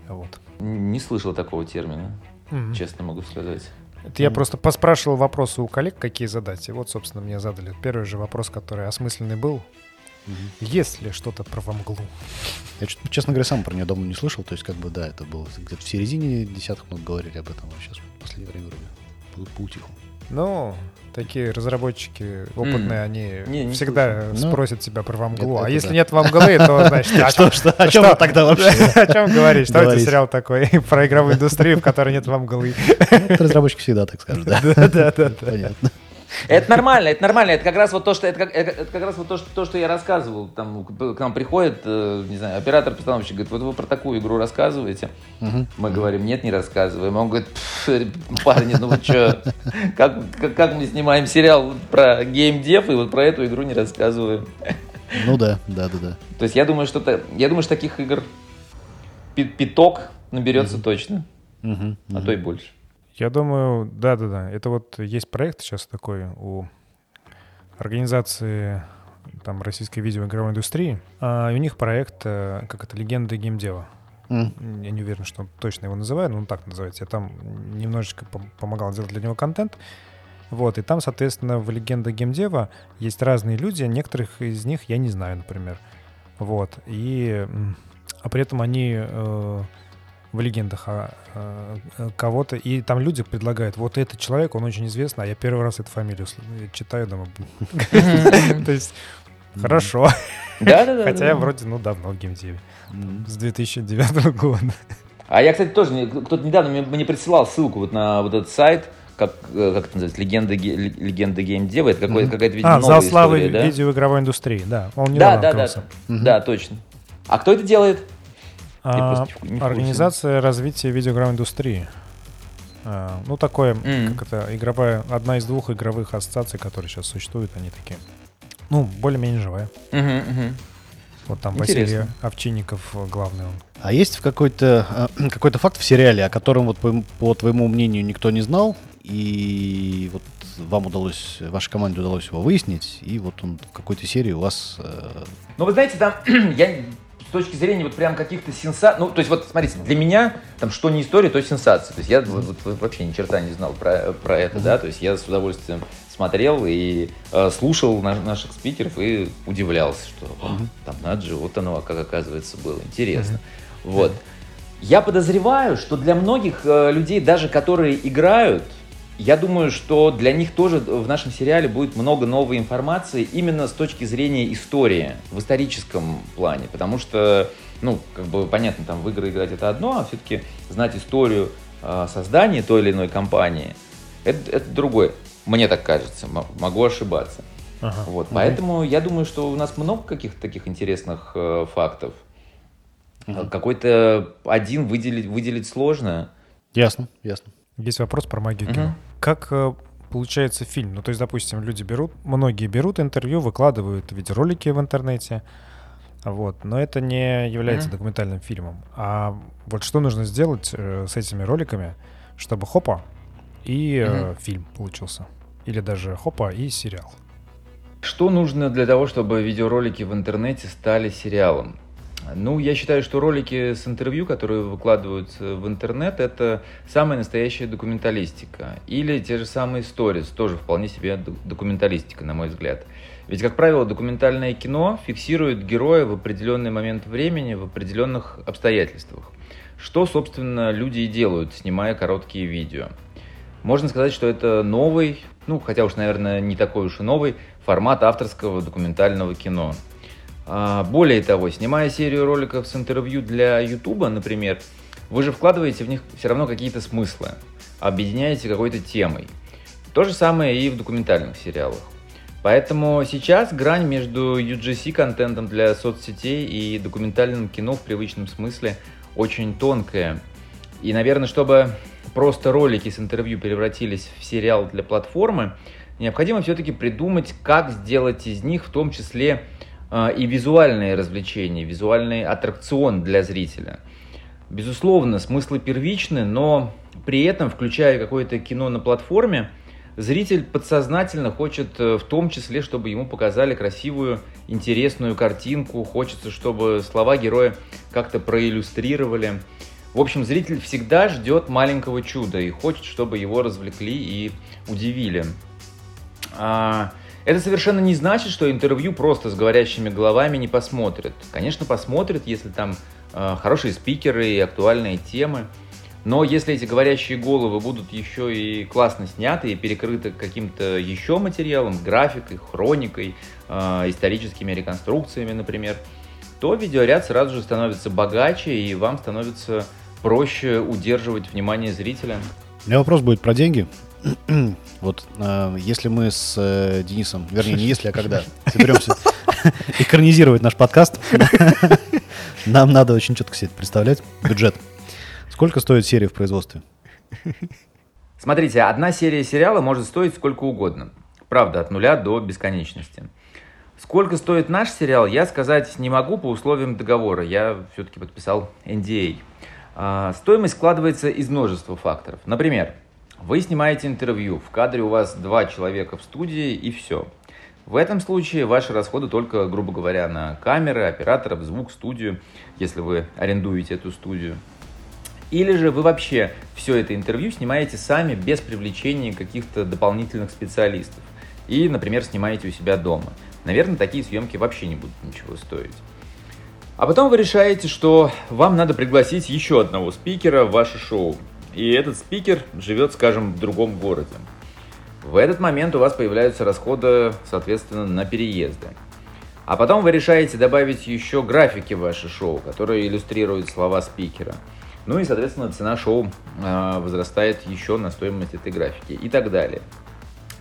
Вот. Не слышал такого термина, Мгм. честно могу сказать. Это я просто поспрашивал вопросы у коллег, какие задать. И вот, собственно, мне задали первый же вопрос, который осмысленный был. Мгм. Есть ли что-то про Вамглу? Я, честно говоря, сам про нее давно не слышал. То есть, как бы, да, это было где-то в середине десятых много говорили об этом, а сейчас в последнее время вроде поутихло. Ну, такие разработчики опытные, они Не, не всегда слышал. Ну, спросят тебя про Вамглу. это- а это если да. нет Вамглы, то, значит, о Что, чем, что, о чем тогда вообще? о чем говорить? Что это сериал такой про игровую индустрию, в которой нет Вамглы? Это разработчики всегда так скажут, да? Да-да-да. Понятно. Это нормально, это нормально. Это как раз вот то, что это как, это, как раз вот то, что, то, что я рассказывал. Там к нам приходит, э, не знаю, оператор-постановщик, говорит, вот вы про такую игру рассказываете. Мгм. Мы говорим, нет, не рассказываем. Он говорит, «Пф, парни, ну вы что, как, как, как мы снимаем сериал про геймдев, и вот про эту игру не рассказываем. Ну да, да, да, да. То есть я думаю, что то я думаю, что таких игр пяток наберется точно, Мгм, а мгм. то и больше. Я думаю, да-да-да. Это вот есть проект сейчас такой у организации там российской видеоигровой индустрии. А, у них проект, э, как это, «Легенды геймдева». М. Я не уверен, что он точно его называет, но он так называется. Я там немножечко пом- помогал делать для него контент. Вот, и там, соответственно, в «Легенда геймдева» есть разные люди, некоторых из них я не знаю, например. Вот, и... А при этом они э, в легендах а, э, кого-то, и там люди предлагают, вот этот человек, он очень известный, а я первый раз эту фамилию читаю, думаю, то есть, хорошо. Да, да, да. Хотя я вроде, ну, давно в геймдеве, с 2009 года. А я, кстати, тоже, кто-то недавно мне, мне присылал ссылку вот на вот этот сайт, как, э, как это называется, легенда, легенда геймдева, это какой, mm-hmm. какая-то, видимо, а, новая зал славы история, да? видеоигровой индустрии, да. Он да, да, да, mm-hmm. да, точно. А кто это делает? А, организация развития видеоигровой индустрии. А, ну, такое, mm-hmm. как это, игровая, одна из двух игровых ассоциаций, которые сейчас существуют, они такие, ну, более-менее живая. Mm-hmm, mm-hmm. Вот там Интересно. Василий Овчинников э, главный он. А есть какой-то э, какой-то факт в сериале, о котором вот по, по твоему мнению никто не знал, и вот вам удалось, вашей команде удалось его выяснить, и вот он в какой-то серии у вас... Э... Ну, вы знаете, там я точки зрения вот прям каких-то сенсаций, ну, то есть вот смотрите, для меня там что не история, то сенсация. То есть я вот, вот, вообще ни черта не знал про, про это, mm-hmm. да, то есть я с удовольствием смотрел и э, слушал на, наших спикеров и удивлялся, что mm-hmm. там надо же, вот оно как оказывается было интересно. Mm-hmm. Вот. Я подозреваю, что для многих э, людей, даже которые играют, я думаю, что для них тоже в нашем сериале будет много новой информации именно с точки зрения истории, в историческом плане, потому что, ну, как бы понятно, там в игры играть это одно, а все-таки знать историю э, создания той или иной компании, это, это другое. Мне так кажется, могу ошибаться. Ага. Вот, угу. Поэтому я думаю, что у нас много каких-то таких интересных э, фактов. Угу. Какой-то один выделить, выделить сложно. Ясно, ясно. Есть вопрос про магию угу. кино. Как э, получается фильм? Ну, то есть, допустим, люди берут, многие берут интервью, выкладывают видеоролики в интернете, вот, но это не является mm документальным фильмом. А вот что нужно сделать э, с этими роликами, чтобы хопа и э, фильм получился? Или даже хопа и сериал? Что нужно для того, чтобы видеоролики в интернете стали сериалом? Ну, я считаю, что ролики с интервью, которые выкладываются в интернет, это самая настоящая документалистика. Или те же самые сторис, тоже вполне себе документалистика, на мой взгляд. Ведь, как правило, документальное кино фиксирует героя в определенный момент времени, в определенных обстоятельствах. Что, собственно, люди и делают, снимая короткие видео. Можно сказать, что это новый, ну, хотя уж, наверное, не такой уж и новый, формат авторского документального кино. А, более того, снимая серию роликов с интервью для YouTube, например, вы же вкладываете в них все равно какие-то смыслы, объединяете какой-то темой. То же самое и в документальных сериалах. Поэтому сейчас грань между UGC-контентом для соцсетей и документальным кино в привычном смысле очень тонкая. И, наверное, чтобы просто ролики с интервью превратились в сериал для платформы, необходимо все-таки придумать, как сделать из них в том числе и визуальные развлечения, визуальный аттракцион для зрителя. Безусловно, смыслы первичны, но при этом, включая какое-то кино на платформе, зритель подсознательно хочет э, в том числе, чтобы ему показали красивую, интересную картинку, хочется, чтобы слова героя как-то проиллюстрировали. В общем, зритель всегда ждет маленького чуда и хочет, чтобы его развлекли и удивили. А, это совершенно не значит, что интервью просто с говорящими головами не посмотрят. Конечно, посмотрят, если там э, хорошие спикеры и актуальные темы. Но если эти говорящие головы будут еще и классно сняты и перекрыты каким-то еще материалом, графикой, хроникой, э, историческими реконструкциями, например, то видеоряд сразу же становится богаче и вам становится проще удерживать внимание зрителя. У меня вопрос будет про деньги. Вот э, если мы с э, Денисом, вернее, не если, а когда соберемся экранизировать наш подкаст, нам надо очень четко себе представлять бюджет. Сколько стоит серия в производстве? Смотрите, одна серия сериала может стоить сколько угодно. Правда, от нуля до бесконечности. Сколько стоит наш сериал, я сказать не могу по условиям договора. Я все-таки подписал NDA. А, стоимость складывается из множества факторов. Например, вы снимаете интервью, в кадре у вас два человека в студии и все. В этом случае ваши расходы только, грубо говоря, на камеры, операторов, звук, студию, если вы арендуете эту студию. Или же вы вообще все это интервью снимаете сами без привлечения каких-то дополнительных специалистов. И, например, снимаете у себя дома. Наверное, такие съемки вообще не будут ничего стоить. А потом вы решаете, что вам надо пригласить еще одного спикера в ваше шоу и этот спикер живет, скажем, в другом городе. В этот момент у вас появляются расходы, соответственно, на переезды. А потом вы решаете добавить еще графики в ваше шоу, которые иллюстрируют слова спикера. Ну и, соответственно, цена шоу э, возрастает еще на стоимость этой графики и так далее.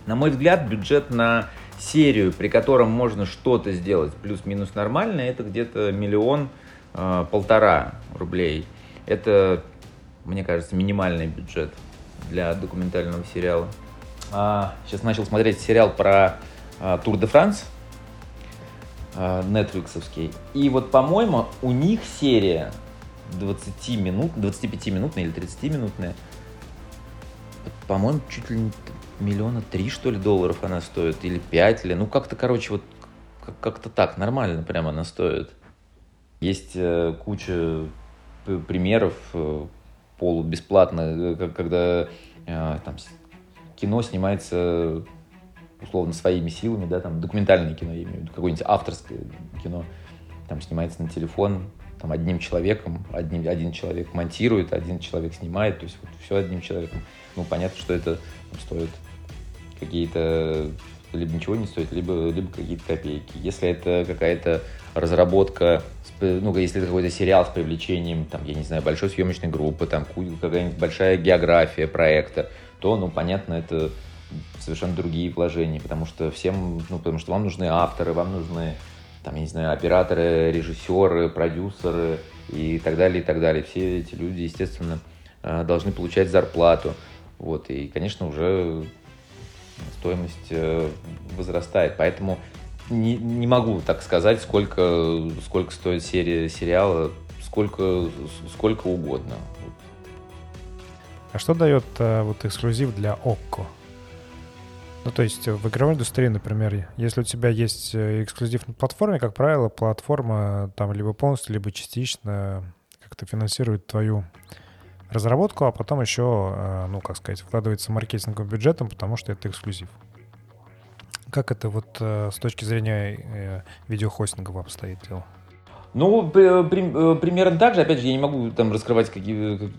На мой взгляд, бюджет на серию, при котором можно что-то сделать плюс-минус нормально, это где-то миллион э, полтора рублей. Это, мне кажется, минимальный бюджет для документального сериала. А, сейчас начал смотреть сериал про а, Тур де Франс, а, нетфликсовский. И вот, по-моему, у них серия 20 минут, 25-минутная или 30-минутная, по-моему, чуть ли не миллиона три, что ли, долларов она стоит, или пять, или, ну, как-то, короче, вот как-то так, нормально прямо она стоит. Есть э, куча примеров э, полубесплатно, э, когда э, там кино снимается условно своими силами, да, там документальное кино, я имею в виду, какое-нибудь авторское кино, там снимается на телефон, там одним человеком, одним, один человек монтирует, один человек снимает, то есть вот все одним человеком. Ну, понятно, что это стоит какие-то либо ничего не стоит, либо, либо какие-то копейки. Если это какая-то разработка, ну, если это какой-то сериал с привлечением, там, я не знаю, большой съемочной группы, там, какая-нибудь большая география проекта, то, ну, понятно, это совершенно другие вложения, потому что всем, ну, потому что вам нужны авторы, вам нужны, там, я не знаю, операторы, режиссеры, продюсеры и так далее, и так далее. Все эти люди, естественно, э, должны получать зарплату. Вот, и, конечно, уже стоимость э, возрастает. Поэтому не, не могу так сказать, сколько, сколько стоит серия сериала, сколько, сколько угодно. А что дает а, вот эксклюзив для ОККО? Ну, то есть в игровой индустрии, например, если у тебя есть э, эксклюзив на платформе, как правило, платформа там либо полностью, либо частично как-то финансирует твою разработку, а потом еще, э, ну, как сказать, вкладывается маркетинговым бюджетом, потому что это эксклюзив. Как это вот э, с точки зрения видеохостинга обстоит дело? Ну, при, примерно так же, опять же, я не могу там раскрывать какие, как,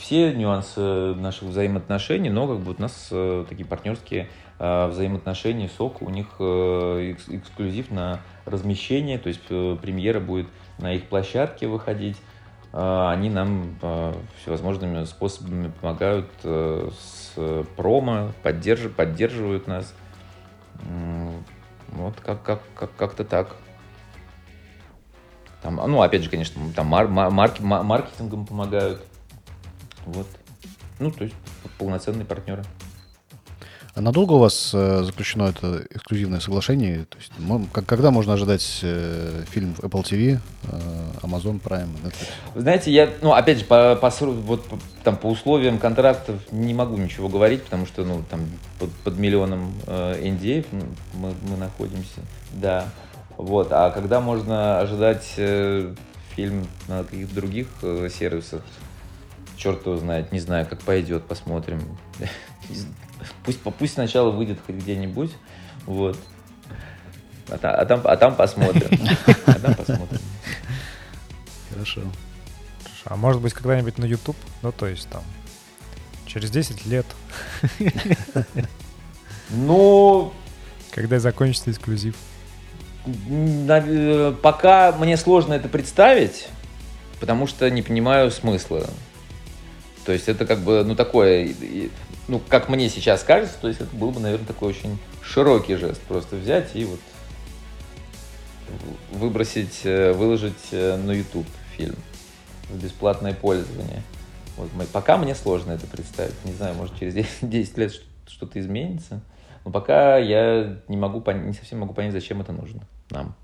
все нюансы наших взаимоотношений, но как бы у нас э, такие партнерские э, взаимоотношения, сок, у них э, экс, эксклюзив на размещение, то есть э, премьера будет на их площадке выходить, э, они нам э, всевозможными способами помогают э, с промо, поддерж, поддерживают нас, вот как, как, как, как-то так. Там, ну, опять же, конечно, там мар- марки, маркетингом помогают. Вот. Ну, то есть полноценные партнеры. А надолго у вас э, заключено это эксклюзивное соглашение? То есть, когда можно ожидать э, фильм в Apple TV, э, Amazon Prime, Netflix? Знаете, я, ну, опять же, по, по, вот, там, по условиям контрактов не могу ничего говорить, потому что, ну, там, под, под миллионом э, NDA мы, мы находимся, да. Вот. А когда можно ожидать фильм на каких-то других сервисах, черт его знает, не знаю, как пойдет, посмотрим. Пусть, пусть сначала выйдет хоть где-нибудь, вот. А, та, а, там, а там посмотрим. А там посмотрим. Хорошо. Хорошо. А может быть когда-нибудь на YouTube? Ну, то есть там через 10 лет. Ну... Когда закончится эксклюзив. Э, пока мне сложно это представить, потому что не понимаю смысла. То есть это как бы, ну, такое, ну, как мне сейчас кажется, то есть это был бы, наверное, такой очень широкий жест. Просто взять и вот выбросить, э, выложить э, на YouTube фильм в бесплатное пользование. Вот, пока мне сложно это представить. Не знаю, может, через 10 лет что-то изменится. Но пока я не могу не совсем могу понять, зачем это нужно нам.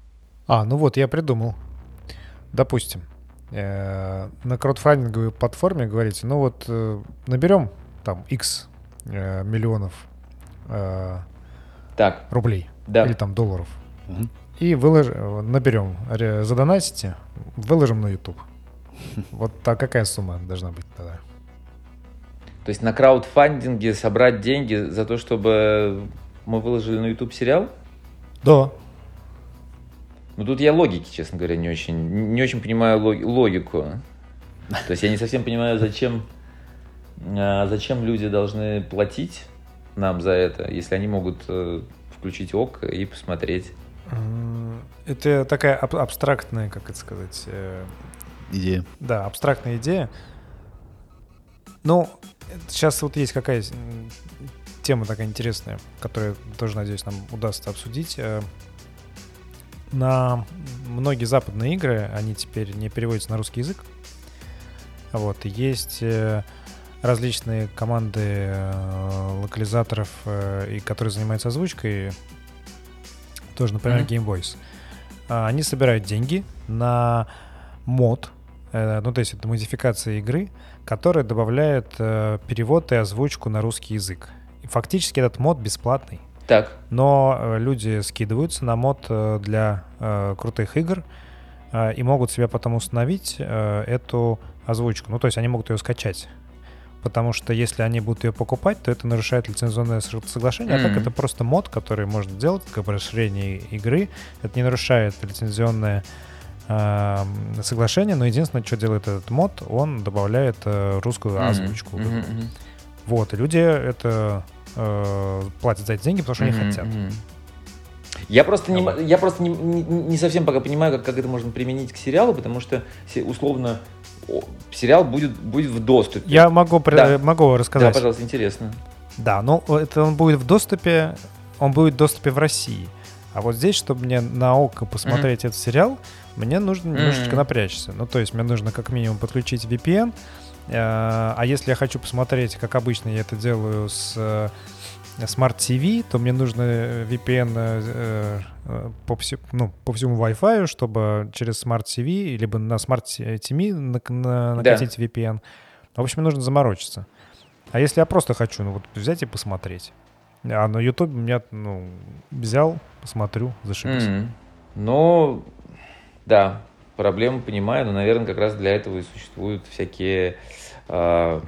А, ну вот, я придумал. Допустим, на краудфандинговой платформе говорите, ну вот э, наберем там X э, миллионов так. рублей да. или там долларов. Угу. И вылож... наберем, задонатите, выложим на YouTube. Вот так какая сумма должна быть тогда? То есть на краудфандинге собрать деньги за то, чтобы мы выложили на YouTube сериал? Да. Ну тут я логики, честно говоря, не очень, не очень понимаю логику. То есть я не совсем понимаю, зачем, а, зачем люди должны платить нам за это, если они могут э, включить ок и посмотреть. Это такая аб- абстрактная, как это сказать... Э, идея. Да, абстрактная идея. Ну, сейчас вот есть какая тема такая интересная, которую тоже, надеюсь, нам удастся обсудить. Э, на многие западные игры, они теперь не переводятся на русский язык. Вот, есть э, различные команды э, локализаторов, и которые занимаются озвучкой, тоже, например, mm-hmm. Game Voice. А, они собирают деньги на мод, ну, то есть это модификация игры, которая добавляет перевод и озвучку на русский язык. Фактически этот мод бесплатный. Так. Но э, люди скидываются на мод э, для э, крутых игр э, и могут себе потом установить э, эту озвучку. Ну, то есть они могут ее скачать. Потому что если они будут ее покупать, то это нарушает лицензионное соглашение. Mm-hmm. А так это просто мод, который можно делать как расширение игры. Это не нарушает лицензионное э, соглашение, но единственное, что делает этот мод, он добавляет русскую mm-hmm. озвучку. Mm-hmm. Вот, и люди это э, платят за эти деньги, потому что mm-hmm, они хотят. Mm-hmm. Я просто, не, я просто не, не, не совсем пока понимаю, как, как это можно применить к сериалу, потому что условно сериал будет, будет в доступе. Я могу, да. могу рассказать. Да, пожалуйста, интересно. Да, ну это он будет в доступе, он будет в доступе в России. А вот здесь, чтобы мне на око посмотреть mm-hmm. этот сериал, мне нужно немножечко mm-hmm. напрячься. Ну, то есть мне нужно как минимум подключить VPN, а если я хочу посмотреть, как обычно я это делаю с э, Smart TV, то мне нужно VPN э, по, всему, ну, по всему Wi-Fi, чтобы через Smart TV, либо на Smart TV накатить да. VPN. В общем, мне нужно заморочиться. А если я просто хочу, ну вот взять и посмотреть. А на YouTube меня, ну, взял, посмотрю, зашибись. Mm-hmm. Ну, да, проблему понимаю, но, наверное, как раз для этого и существуют всякие э,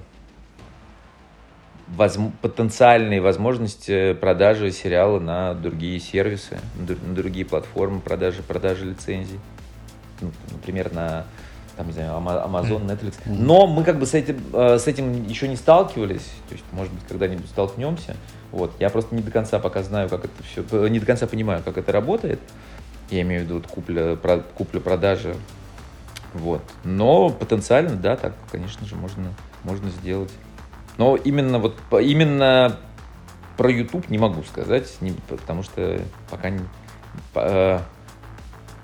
воз, потенциальные возможности продажи сериала на другие сервисы, на другие платформы продажи, продажи лицензий. Ну, например, на там, не знаю, Amazon, Netflix. Но мы как бы с этим, э, с этим еще не сталкивались. То есть, может быть, когда-нибудь столкнемся. Вот. Я просто не до конца пока знаю, как это все, не до конца понимаю, как это работает. Я имею в виду вот купля, про, купля-продажа. Вот. Но потенциально, да, так, конечно же, можно, можно сделать. Но именно вот именно про YouTube не могу сказать, не, потому что пока не, э,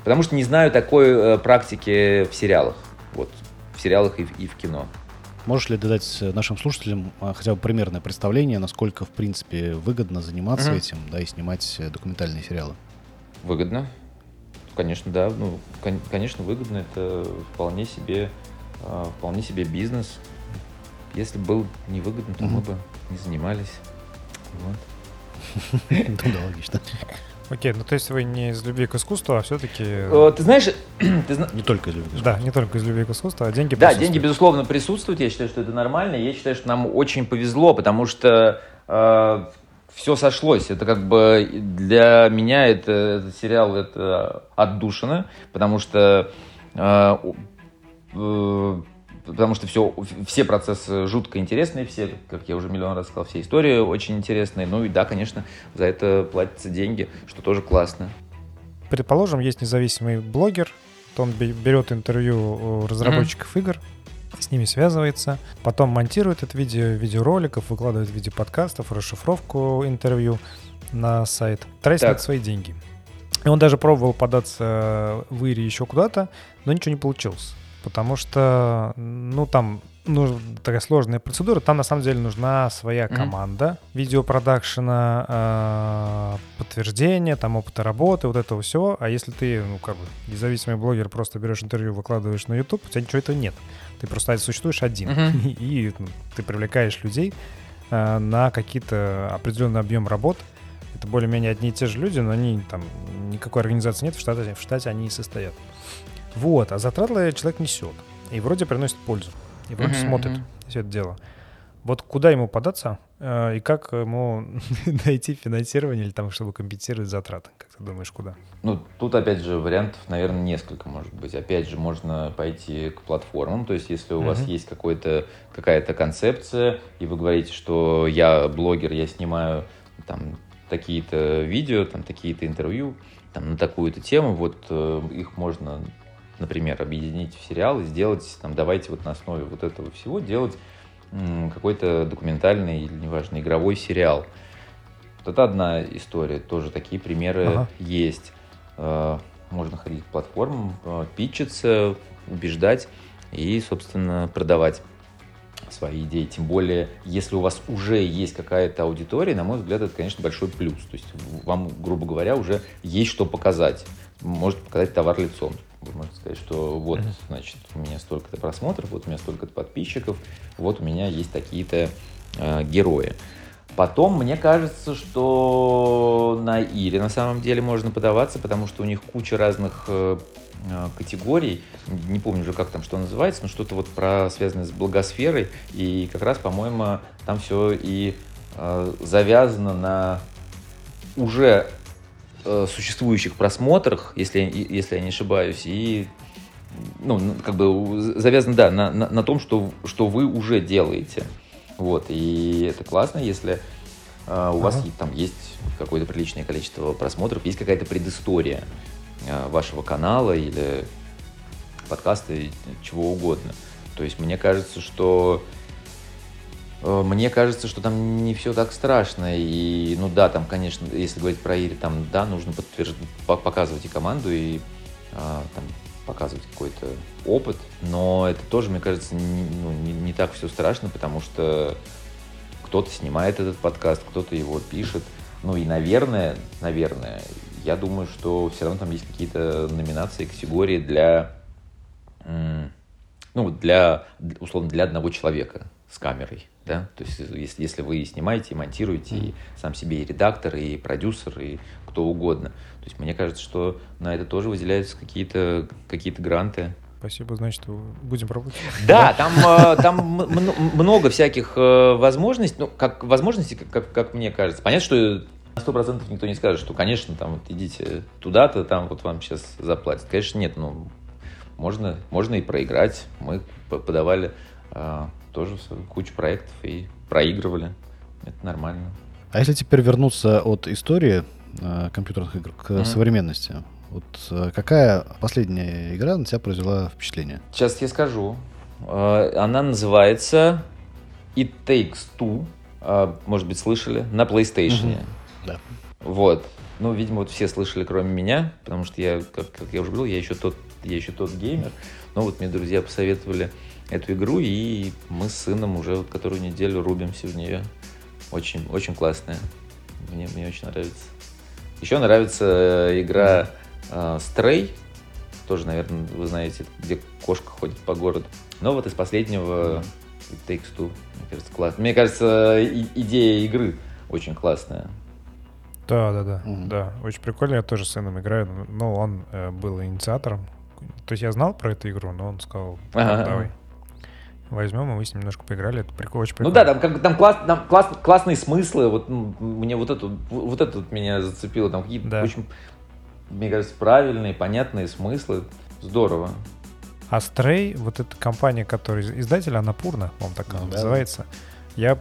потому что не знаю такой э, практики в сериалах, вот в сериалах и, и в кино. Можешь ли ты дать нашим слушателям а, хотя бы примерное представление, насколько в принципе выгодно заниматься mm-hmm. этим, да, и снимать э, документальные сериалы? Выгодно. Конечно, да. Ну, конечно, выгодно. Это вполне себе, а, вполне себе бизнес. Если был невыгодно, то мы бы не занимались. Вот. Ну да, логично. Окей, ну то есть вы не из любви к искусству, а все-таки... Ты знаешь... ты зна... Не только из любви к искусству. Да, не только из любви к искусству, а деньги Да, деньги, безусловно, присутствуют. Я считаю, что это нормально. Я считаю, что нам очень повезло, потому что э, все сошлось. Это как бы для меня это, этот сериал это отдушина, потому что э, э, потому что все, все процессы жутко интересные, все, как я уже миллион раз сказал, все истории очень интересные. Ну и да, конечно, за это платятся деньги, что тоже классно. Предположим, есть независимый блогер, то он берет интервью разработчиков mm-hmm. игр, с ними связывается, потом монтирует это видео, видеороликов, выкладывает видео подкастов, расшифровку интервью на сайт, тратит на свои деньги. И он даже пробовал податься в Ире еще куда-то, но ничего не получилось. Потому что, ну, там ну, такая сложная процедура. Там на самом деле нужна своя команда mm-hmm. видеопродакшена, э, подтверждение, там опыта работы, вот этого всего. А если ты, ну, как бы, независимый блогер, просто берешь интервью, выкладываешь на YouTube, у тебя ничего этого нет. Ты просто существуешь один. И, и ну, ты привлекаешь людей э, на какие-то определенный объем работ. Это более-менее одни и те же люди, но они там никакой организации нет, в штате, в штате они и состоят. Вот, а затраты человек несет. И вроде приносит пользу и вроде смотрит все это дело. Вот куда ему податься э, и как ему найти финансирование или там, чтобы компенсировать затраты? Как ты думаешь, куда? Ну, тут, опять же, вариантов, наверное, несколько может быть. Опять же, можно пойти к платформам. То есть, если у mm-hmm. вас есть какой-то, какая-то концепция, и вы говорите, что я блогер, я снимаю там такие-то видео, там такие-то интервью, там на такую-то тему, вот э, их можно например, объединить в сериал и сделать, там, давайте вот на основе вот этого всего делать какой-то документальный или, неважно, игровой сериал. Вот это одна история, тоже такие примеры Ага. есть. Э, Можно ходить к платформам, э, питчиться, убеждать и, собственно, продавать свои идеи. Тем более, если у вас уже есть какая-то аудитория, на мой взгляд, это, конечно, большой плюс. То есть вам, грубо говоря, уже есть что показать. Можете показать товар лицом. Можете сказать, что вот, значит, у меня столько-то просмотров, вот у меня столько-то подписчиков, вот у меня есть такие-то э, герои. Потом, мне кажется, что на Ире на самом деле можно подаваться, потому что у них куча разных э, э, категорий. Не помню уже, как там что называется, но что-то вот про связанное с благосферой. И как раз, по-моему, там все и э, завязано на уже э, существующих просмотрах, если, если я не ошибаюсь, и ну, как бы завязано, да, на, на, на том, что, что вы уже делаете. Вот, и это классно, если э, у вас Ага. там есть какое-то приличное количество просмотров, есть какая-то предыстория э, вашего канала или подкаста, чего угодно. То есть мне кажется, что э, мне кажется, что там не все так страшно. И, ну да, там, конечно, если говорить про Ири, там, да, нужно подтвержд... по- показывать и команду, и а, там, показывать какой-то опыт. Но это тоже, мне кажется, не, ну, не, не так все страшно, потому что кто-то снимает этот подкаст, кто-то его пишет. Ну и, наверное, наверное, я думаю, что все равно там есть какие-то номинации, категории для, ну, для, условно, для одного человека с камерой, да, то есть если, если вы снимаете, и монтируете, и сам себе и редактор, и продюсер, и кто угодно, то есть мне кажется, что на это тоже выделяются какие-то какие гранты, Спасибо, значит, будем пробовать. да, там, э, там много всяких э, возможностей, ну, как возможностей, как, как, как мне кажется. Понятно, что на сто процентов никто не скажет, что, конечно, там, вот идите туда-то, там вот вам сейчас заплатят. Конечно, нет, ну, можно, можно и проиграть. Мы подавали э, тоже кучу проектов и проигрывали. Это нормально. А если теперь вернуться от истории э, компьютерных игр к Мгм. современности, вот э, какая последняя игра на тебя произвела впечатление? Сейчас я скажу. Э, Она называется It Takes Two. Э, Может быть, слышали? На PlayStation. Мгм. Да. Вот. Ну, видимо, вот все слышали, кроме меня, потому что я, как, как я уже говорил, я еще тот, я еще тот геймер. Но вот мне друзья посоветовали эту игру, и мы с сыном уже вот которую неделю рубимся в нее. Очень, очень классная. Мне, мне очень нравится. Еще нравится э, игра э, Stray. Тоже, наверное, вы знаете, где кошка ходит по городу. Но вот из последнего It Takes Two. Мне кажется, классно. Мне кажется, и- идея игры очень классная. Да, да, да, Мгм. да, очень прикольно. Я тоже с сыном играю, но он э, был инициатором. То есть я знал про эту игру, но он сказал, «Так, Ага. давай. Возьмем, и мы с ним немножко поиграли. Это прикольно, очень Ну прикольно. да, там, как, там, класс, там класс- классные смыслы. Вот м, мне вот это, вот это вот меня зацепило. Там какие-то Да. очень, мне кажется, правильные, понятные смыслы. Здорово. А Stray, вот эта компания, которая из- издатель Анапурна, по-моему, так она Да. называется. Я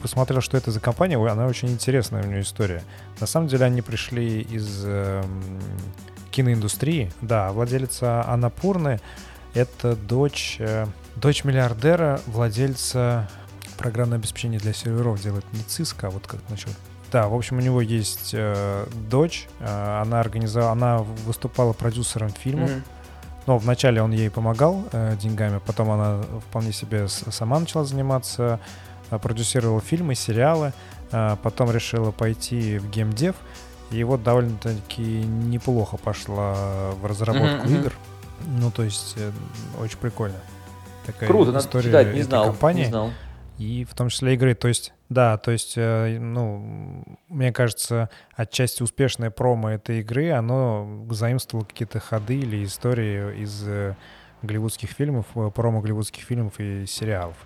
посмотрел, что это за компания, она очень интересная у нее история. На самом деле они пришли из эм, киноиндустрии. Да, владелица Анапурны — это дочь, э, дочь миллиардера, владельца программного обеспечения для серверов делает не Cisco, а вот как насчет да, в общем, у него есть э, дочь, э, она организовала, она выступала продюсером фильмов, но вначале он ей помогал э, деньгами, потом она вполне себе сама начала заниматься, э, продюсировала фильмы, сериалы, э, потом решила пойти в геймдев, и вот довольно-таки неплохо пошла в разработку мгм. игр. Ну, то есть, э, очень прикольно. Такая Круто, надо история читать, не знал. компании. Не знал. И в том числе игры. То есть, да, то есть, э, ну, мне кажется, отчасти успешное промо этой игры, оно заимствовало какие-то ходы или истории из э, голливудских фильмов, э, промо голливудских фильмов и сериалов.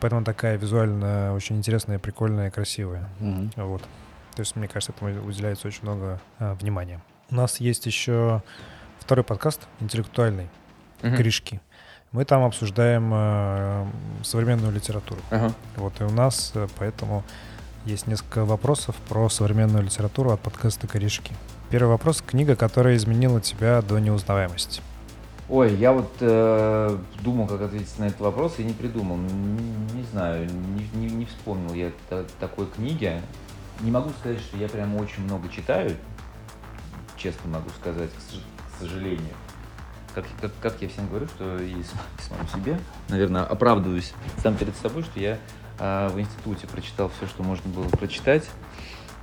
Поэтому такая визуально очень интересная, прикольная, красивая. Мгм. Вот. То есть, мне кажется, этому уделяется очень много э, внимания. У нас есть еще второй подкаст, интеллектуальный, Мгм. «Кришки». Мы там обсуждаем э, современную литературу. Ага. Вот, и у нас э, поэтому есть несколько вопросов про современную литературу от подкаста «Корешки». Первый вопрос — книга, которая изменила тебя до неузнаваемости. Ой, я вот э, думал, как ответить на этот вопрос, и не придумал. Не, не знаю, не, не, не вспомнил я та, такой книги. Не могу сказать, что я прям очень много читаю, честно могу сказать, к, к сожалению. Как, как, как я всем говорю, что и самому себе, наверное, оправдываюсь сам перед собой, что я а, в институте прочитал все, что можно было прочитать.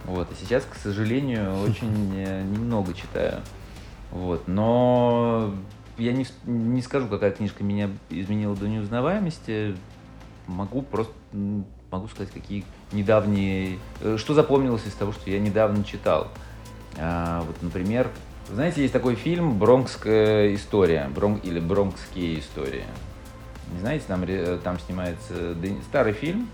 Вот. И сейчас, к сожалению, очень э, немного читаю. Вот. Но я не, не скажу, какая книжка меня изменила до неузнаваемости. Могу просто могу сказать, какие недавние... э, Что запомнилось из того, что я недавно читал. А, вот, например, знаете, есть такой фильм «Бронкская история» Брон... или «Бронкские истории». Не знаете, там, там снимается Де- старый фильм,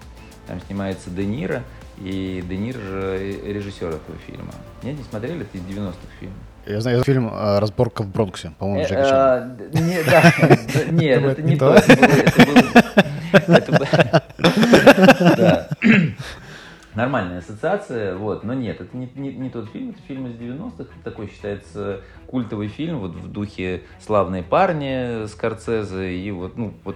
там снимается Де Ниро, и Де Ниро же режиссер этого фильма. Нет, не смотрели? Это из 90-х фильм. Я знаю фильм э, «Разборка в Бронксе», по-моему, Э, Джеки Чан. а, д- Нет, Это это не то. Это было- Нормальная ассоциация, вот, но нет, это не, не- не тот фильм, это фильм из 90-х, такой считается культовый фильм, вот в духе «Славные парни» Скорцезе, и вот, ну, вот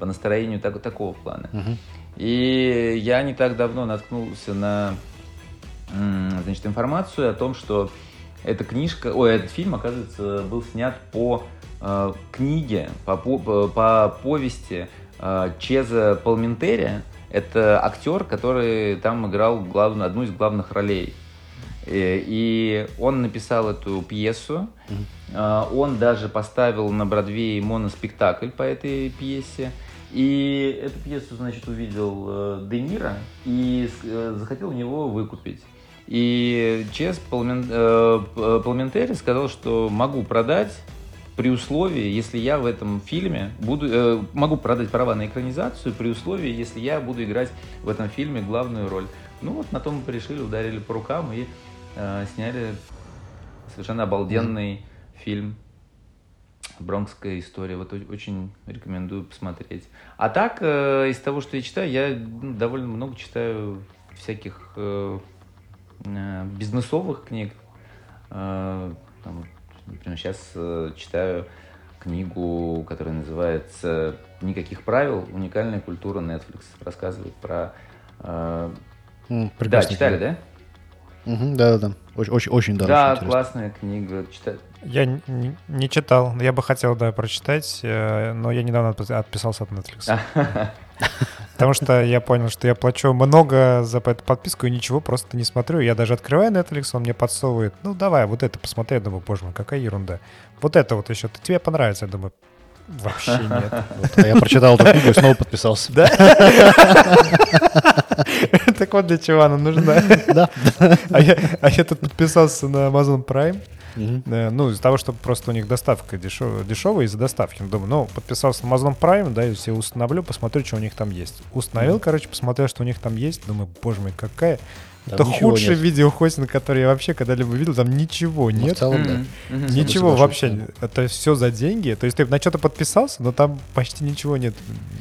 по настроению так- такого плана. Мгм. И я не так давно наткнулся на значит, информацию о том, что эта книжка, ой, этот фильм, оказывается, был снят по э, книге, по, по, по повести э, Чеза Палментери. Это актер, который там играл главную, одну из главных ролей. Э, И он написал эту пьесу. Э, Он даже поставил на Бродвее моноспектакль по этой пьесе. И эту пьесу, значит, увидел э, Де Ниро и захотел у него выкупить. И Чес Палментери сказал, что могу продать при условии, если я в этом фильме буду, э, могу продать права на экранизацию при условии, если я буду играть в этом фильме главную роль. Ну вот на том мы решили, ударили по рукам и э, сняли совершенно обалденный фильм Бронкская история. Вот очень рекомендую посмотреть. А так, э, из того, что я читаю, я ну, довольно много читаю всяких э, э, бизнесовых книг. Э, там, например, сейчас э, читаю книгу, которая называется «Никаких правил. Уникальная культура Netflix». Рассказывает про... э, Да, читали, книга. да? Мгм, Да-да-да. Очень, очень, очень даже Да, очень классная книга. Чита- Я н- н- не читал, я бы хотел, да, прочитать, э, но я недавно отпи- отписался от Netflix. Потому что я понял, что я плачу много за эту подписку и ничего просто не смотрю. Я даже открываю Netflix, он мне подсовывает, ну давай, вот это посмотри. Я думаю, боже мой, какая ерунда. Вот это вот еще, тебе понравится. Я думаю, вообще нет. Вот, а я прочитал эту книгу и снова подписался. Да? Так вот для чего она нужна. Да. А я а я тут подписался на Amazon Prime. Э, Ну, из-за того, что просто у них доставка дешевая, дешевая из-за доставки. Ну, Думаю, ну, подписался на Amazon Prime, да, если установлю, посмотрю, что у них там есть. Установил, короче, посмотрел, что у них там есть. Думаю, боже мой, какая... Это худший нет. видеохостинг, который я вообще когда-либо видел. Там ничего Ну, в нет. да. Ничего вообще. Это все за деньги. То есть ты на что-то подписался, но там почти ничего нет.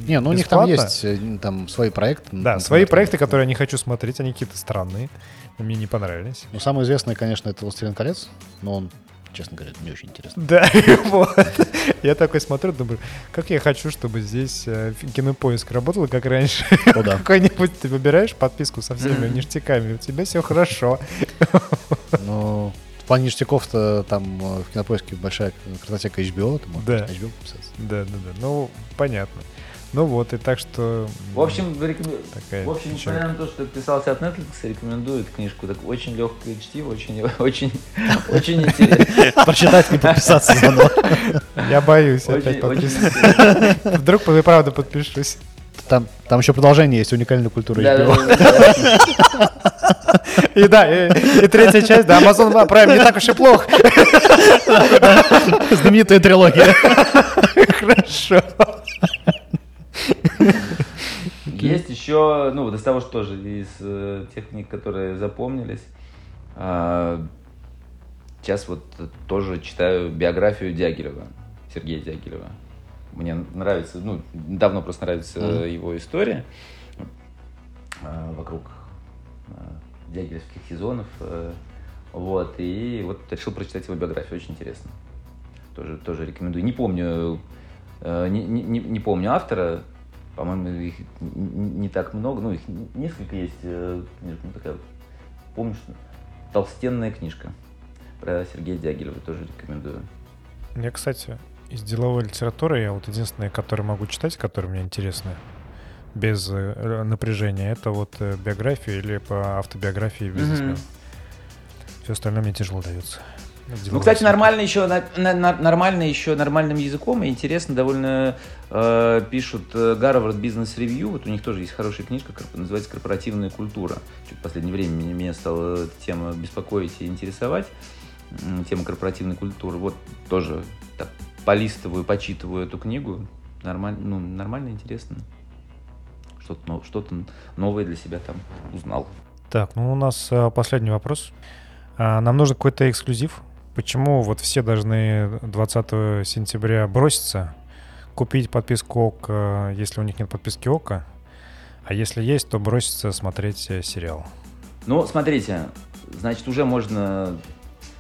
Не, ну у них там есть э, там свои проекты. Да, например, свои проекты, которые я не хочу смотреть, они какие-то странные. Мне не понравились. Ну, самое известное, конечно, это «Властелин колец», но он, честно говоря, не очень интересный. Да, вот. Я такой смотрю, думаю, как я хочу, чтобы здесь э, кинопоиск работал, как раньше. О, да. Какой-нибудь ты выбираешь подписку со всеми ништяками, у тебя все хорошо. Но в плане ништяков-то там э, в кинопоиске большая картотека HBO, ты можешь Да. HBO подписаться. Да, да, да. Ну, понятно. Ну вот, и так что... В общем, рекомен- такая в общем, несмотря на то, что отписался от Netflix, рекомендую эту книжку. Так очень легкое чтиво, очень, очень, очень интересно. Прочитать, не подписаться заодно. Я боюсь опять Очень, очень подписываться. интересно. Вдруг правда подпишусь. Там, там еще продолжение есть, уникальная культура Да. И да, и, и третья часть, да, Amazon Prime не так уж и плохо. Знаменитая трилогия. Хорошо. Есть еще, ну, вот из того, что тоже из э, тех книг, которые запомнились. а, Сейчас вот тоже читаю биографию Дягилева, Сергея Дягилева. Мне нравится, ну, давно просто нравится Мгм. его история а, вокруг а, дягилевских сезонов. э, Вот, и вот решил прочитать его биографию, очень интересно. тоже, тоже рекомендую. Не помню, э, не, не, не помню автора, по-моему, их не так много, ну, их несколько есть э, книжек, ну, такая, помнишь, толстенная книжка про Сергея Дягилева, тоже рекомендую. Мне, кстати, из деловой литературы я вот единственное, который могу читать, который мне интересны, без э, напряжения, это вот э, биография или по автобиографии бизнесмена. Mm-hmm. Все остальное мне тяжело дается. Ну, кстати, нормально еще, на, на, нормально еще нормальным языком и интересно довольно э, пишут э, Гарвард Бизнес Ревью. Вот у них тоже есть хорошая книжка, называется «Корпоративная культура». Чуть в последнее время меня, меня стала эта тема беспокоить и интересовать. Тема корпоративной культуры. Вот тоже так, полистываю, почитываю эту книгу. Нормально, ну, нормально, интересно. Что-то, что-то новое для себя там узнал. Так, ну у нас э, последний вопрос. А, нам нужен какой-то эксклюзив Почему вот все должны 20 сентября броситься, купить подписку ОК, если у них нет подписки ОКа, а если есть, то броситься смотреть э, сериал? Ну, смотрите, значит, уже можно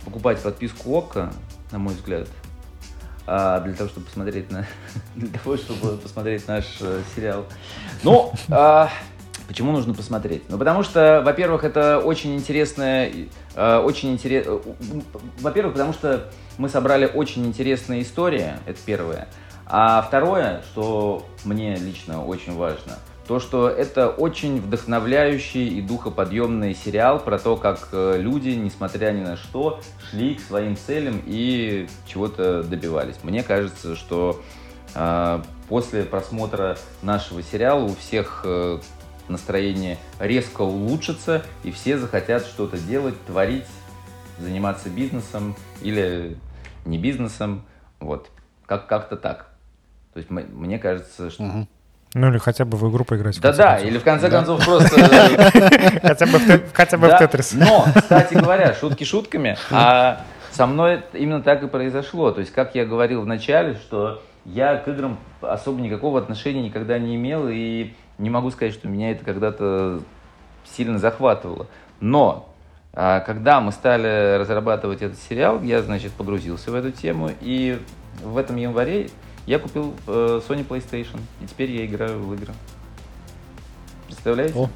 покупать подписку ОКа, на мой взгляд, а, для того, чтобы посмотреть на, для того, чтобы посмотреть наш э, сериал. Ну, а, Почему нужно посмотреть? Ну, потому что, во-первых, это очень интересная, э, очень интересно. Э, во-первых, потому что мы собрали очень интересные истории, это первое. А второе, что мне лично очень важно, то, что это очень вдохновляющий и духоподъемный сериал про то, как э, люди, несмотря ни на что, шли к своим целям и чего-то добивались. Мне кажется, что э, после просмотра нашего сериала у всех настроение резко улучшится, и все захотят что-то делать, творить, заниматься бизнесом или не бизнесом. Вот. Как- как-то так. То есть мне кажется, что... Угу. Ну или хотя бы в игру поиграть. Да-да, или в конце да. концов просто... Хотя бы в Тетрис. Но, кстати говоря, шутки шутками, а со мной именно так и произошло. То есть, как я говорил в начале, что я к играм особо никакого отношения никогда не имел, и не могу сказать, что меня это когда-то сильно захватывало. Но а, когда мы стали разрабатывать этот сериал, я, значит, погрузился в эту тему, и в этом январе я купил э, Sony PlayStation, и теперь я играю в игры. Представляете? О.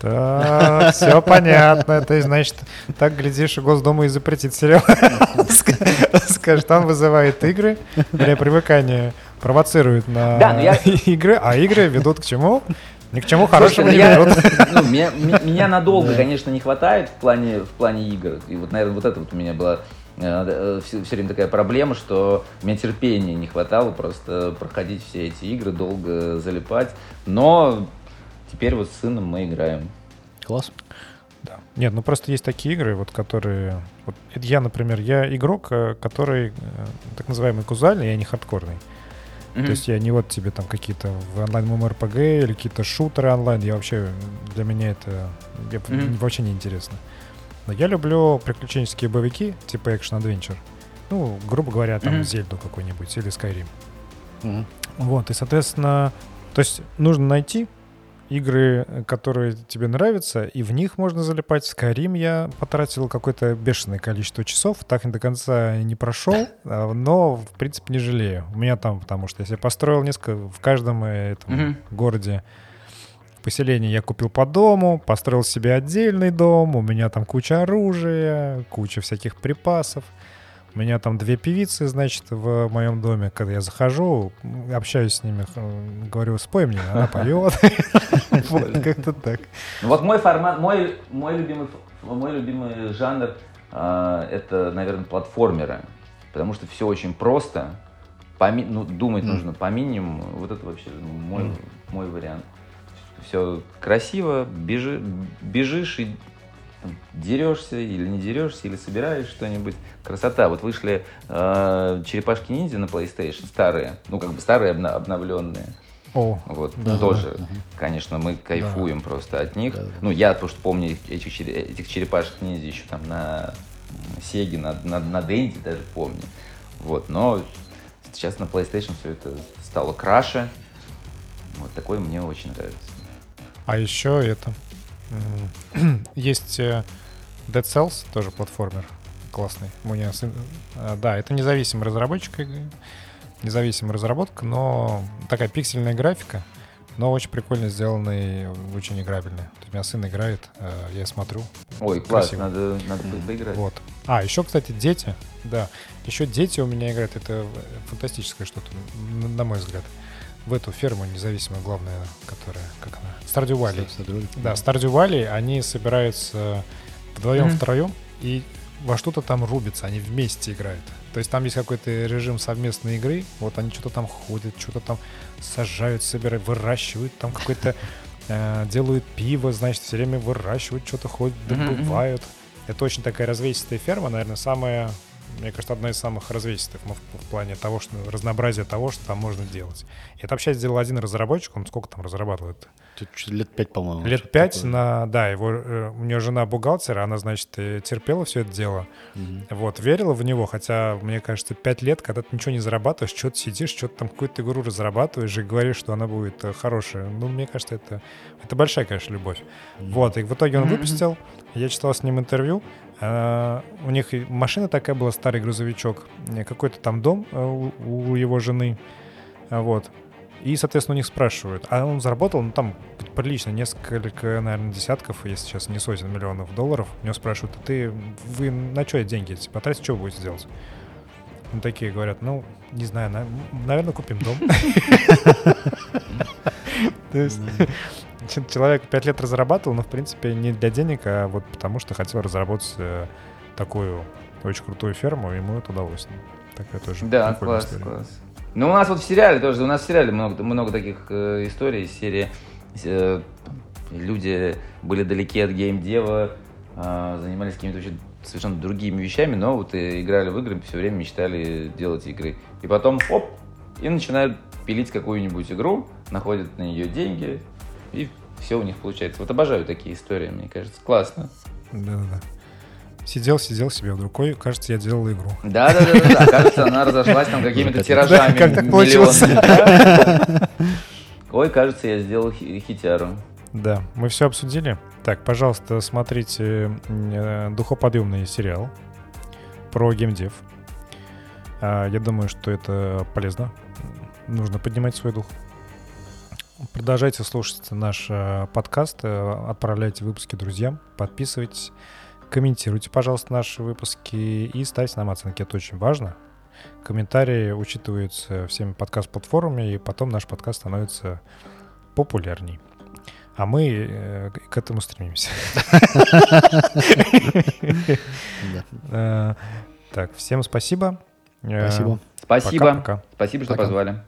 Так, все понятно. То есть, значит, так, глядишь, Госдума и запретит сериал. Скажет, он вызывает игры для привыкания провоцирует на да, я... игры, а игры ведут к чему? Ни к чему хорошему Слушай, ну не ведут. Ну, меня, меня надолго, конечно, не хватает в плане, в плане игр. И вот, наверное, вот это вот у меня была э, все, все время такая проблема, что у меня терпения не хватало просто проходить все эти игры, долго залипать. Но теперь вот с сыном мы играем. Класс. Да. Нет, ну просто есть такие игры, вот которые... Вот я, например, я игрок, э, который э, так называемый кузальный, я не хардкорный. Mm-hmm. То есть я не вот тебе там какие-то в онлайн MMORPG или какие-то шутеры онлайн. Я вообще, для меня это я, mm-hmm. вообще не интересно. Но я люблю приключенческие боевики, типа Action Adventure. Ну, грубо говоря, там mm-hmm. Зельду какой-нибудь или Skyrim. Mm-hmm. Вот, и, соответственно, то есть нужно найти игры, которые тебе нравятся, и в них можно залипать. В Skyrim я потратил какое-то бешеное количество часов, так и до конца не прошел, а, но, в принципе, не жалею. У меня там, потому что я себе построил несколько, в каждом э, этом mm-hmm. городе поселение я купил по дому, построил себе отдельный дом, у меня там куча оружия, куча всяких припасов. У меня там две певицы, значит, в моем доме. Когда я захожу, общаюсь с ними, говорю, спой мне, она поет. Как-то так. Ну вот мой формат, мой мой любимый мой любимый жанр а, это, наверное, платформеры. Потому что все очень просто. ну, думать нужно по минимуму. Вот это вообще мой, мой вариант. Все красиво, бежи, бежишь и дерешься или не дерешься, или собираешь что-нибудь. Красота. Вот вышли э, черепашки ниндзя на PlayStation, старые, ну как бы старые обна- обновленные. О, вот да, тоже, да, конечно, мы кайфуем да. просто от них. Да, да. Ну я потому что помню этих, этих черепашек ниндзя еще там на Сеге, на, на, на Денде даже помню. Вот, но сейчас на PlayStation все это стало краше. Вот такое мне очень нравится. А еще это есть э, Dead Cells, тоже платформер. классный. У меня сын... а, Да, это независимый разработчик, независимая разработка, но такая пиксельная графика, но очень прикольно сделанный, очень играбельный. У меня сын играет, э, я смотрю. Ой, класс, Красиво. надо, надо поиграть. Вот. А, еще, кстати, дети, да, еще дети у меня играют, это фантастическое что-то, на мой взгляд. В эту ферму независимую, главная, которая, как она, Stardew Valley. Да, Stardew Valley, они собираются вдвоем, Мгм. втроем и во что-то там рубятся, они вместе играют. То есть там есть какой-то режим совместной игры, вот они что-то там ходят, что-то там сажают, собирают, выращивают, там какой-то э, делают пиво, значит, все время выращивают, что-то ходят, добывают. Это очень такая развесистая ферма, наверное, самая, мне кажется, одна из самых развесистых ну, в, в плане того, что разнообразия того, что там можно делать. И это вообще сделал один разработчик, он сколько там разрабатывает? Лет пять, по-моему. Лет пять такое. на, да, его, э, у нее жена бухгалтер, она, значит, э, терпела все это дело, Мгм. вот, верила в него, хотя, мне кажется, пять лет, когда ты ничего не зарабатываешь, что-то сидишь, что-то там какую-то игру разрабатываешь и говоришь, что она будет э, хорошая. Ну, мне кажется, это, это большая, конечно, любовь. Вот, и в итоге он выпустил, я читал с ним интервью, а, у них машина такая была, старый грузовичок, какой-то там дом у, у его жены, вот. И, соответственно, у них спрашивают, а он заработал, ну, там прилично, несколько, наверное, десятков, если сейчас не сотен миллионов долларов. У него спрашивают, а ты, вы на что деньги эти потратите, что вы будете делать? Ну, такие говорят, ну, не знаю, наверное, купим дом. То есть человек пять лет разрабатывал, но, в принципе, не для денег, а вот потому что хотел разработать э, такую очень крутую ферму, ему это удалось. Такая тоже Да, класс, класс. Ну, у нас вот в сериале тоже, у нас в сериале много, много таких э, историй из серии. э, люди были далеки от геймдева, э, занимались какими-то вообще совершенно другими вещами, но вот э, играли в игры, все время мечтали делать игры. И потом, оп, и начинают пилить какую-нибудь игру, находят на нее деньги, и все у них получается. Вот обожаю такие истории, мне кажется. Классно. Да-да-да. Сидел, сидел себе вдруг. Ой, кажется, я делал игру. Да, да, да, да, кажется, она разошлась там какими-то Как тиражами. как так получилось? Ой, кажется, я сделал хи- хитяру. Да, мы все обсудили. Так, пожалуйста, смотрите э, духоподъемный сериал про геймдев. А, Я думаю, что это полезно. Нужно поднимать свой дух. Продолжайте слушать наш э, подкаст, э, отправляйте выпуски друзьям, подписывайтесь, комментируйте, пожалуйста, наши выпуски и ставьте нам оценки. Это очень важно. Комментарии учитываются всеми подкаст-платформами, и потом наш подкаст становится популярней. А мы э, к этому стремимся. Э, Так, всем спасибо. Э, Спасибо. Спасибо. Спасибо, что позвали.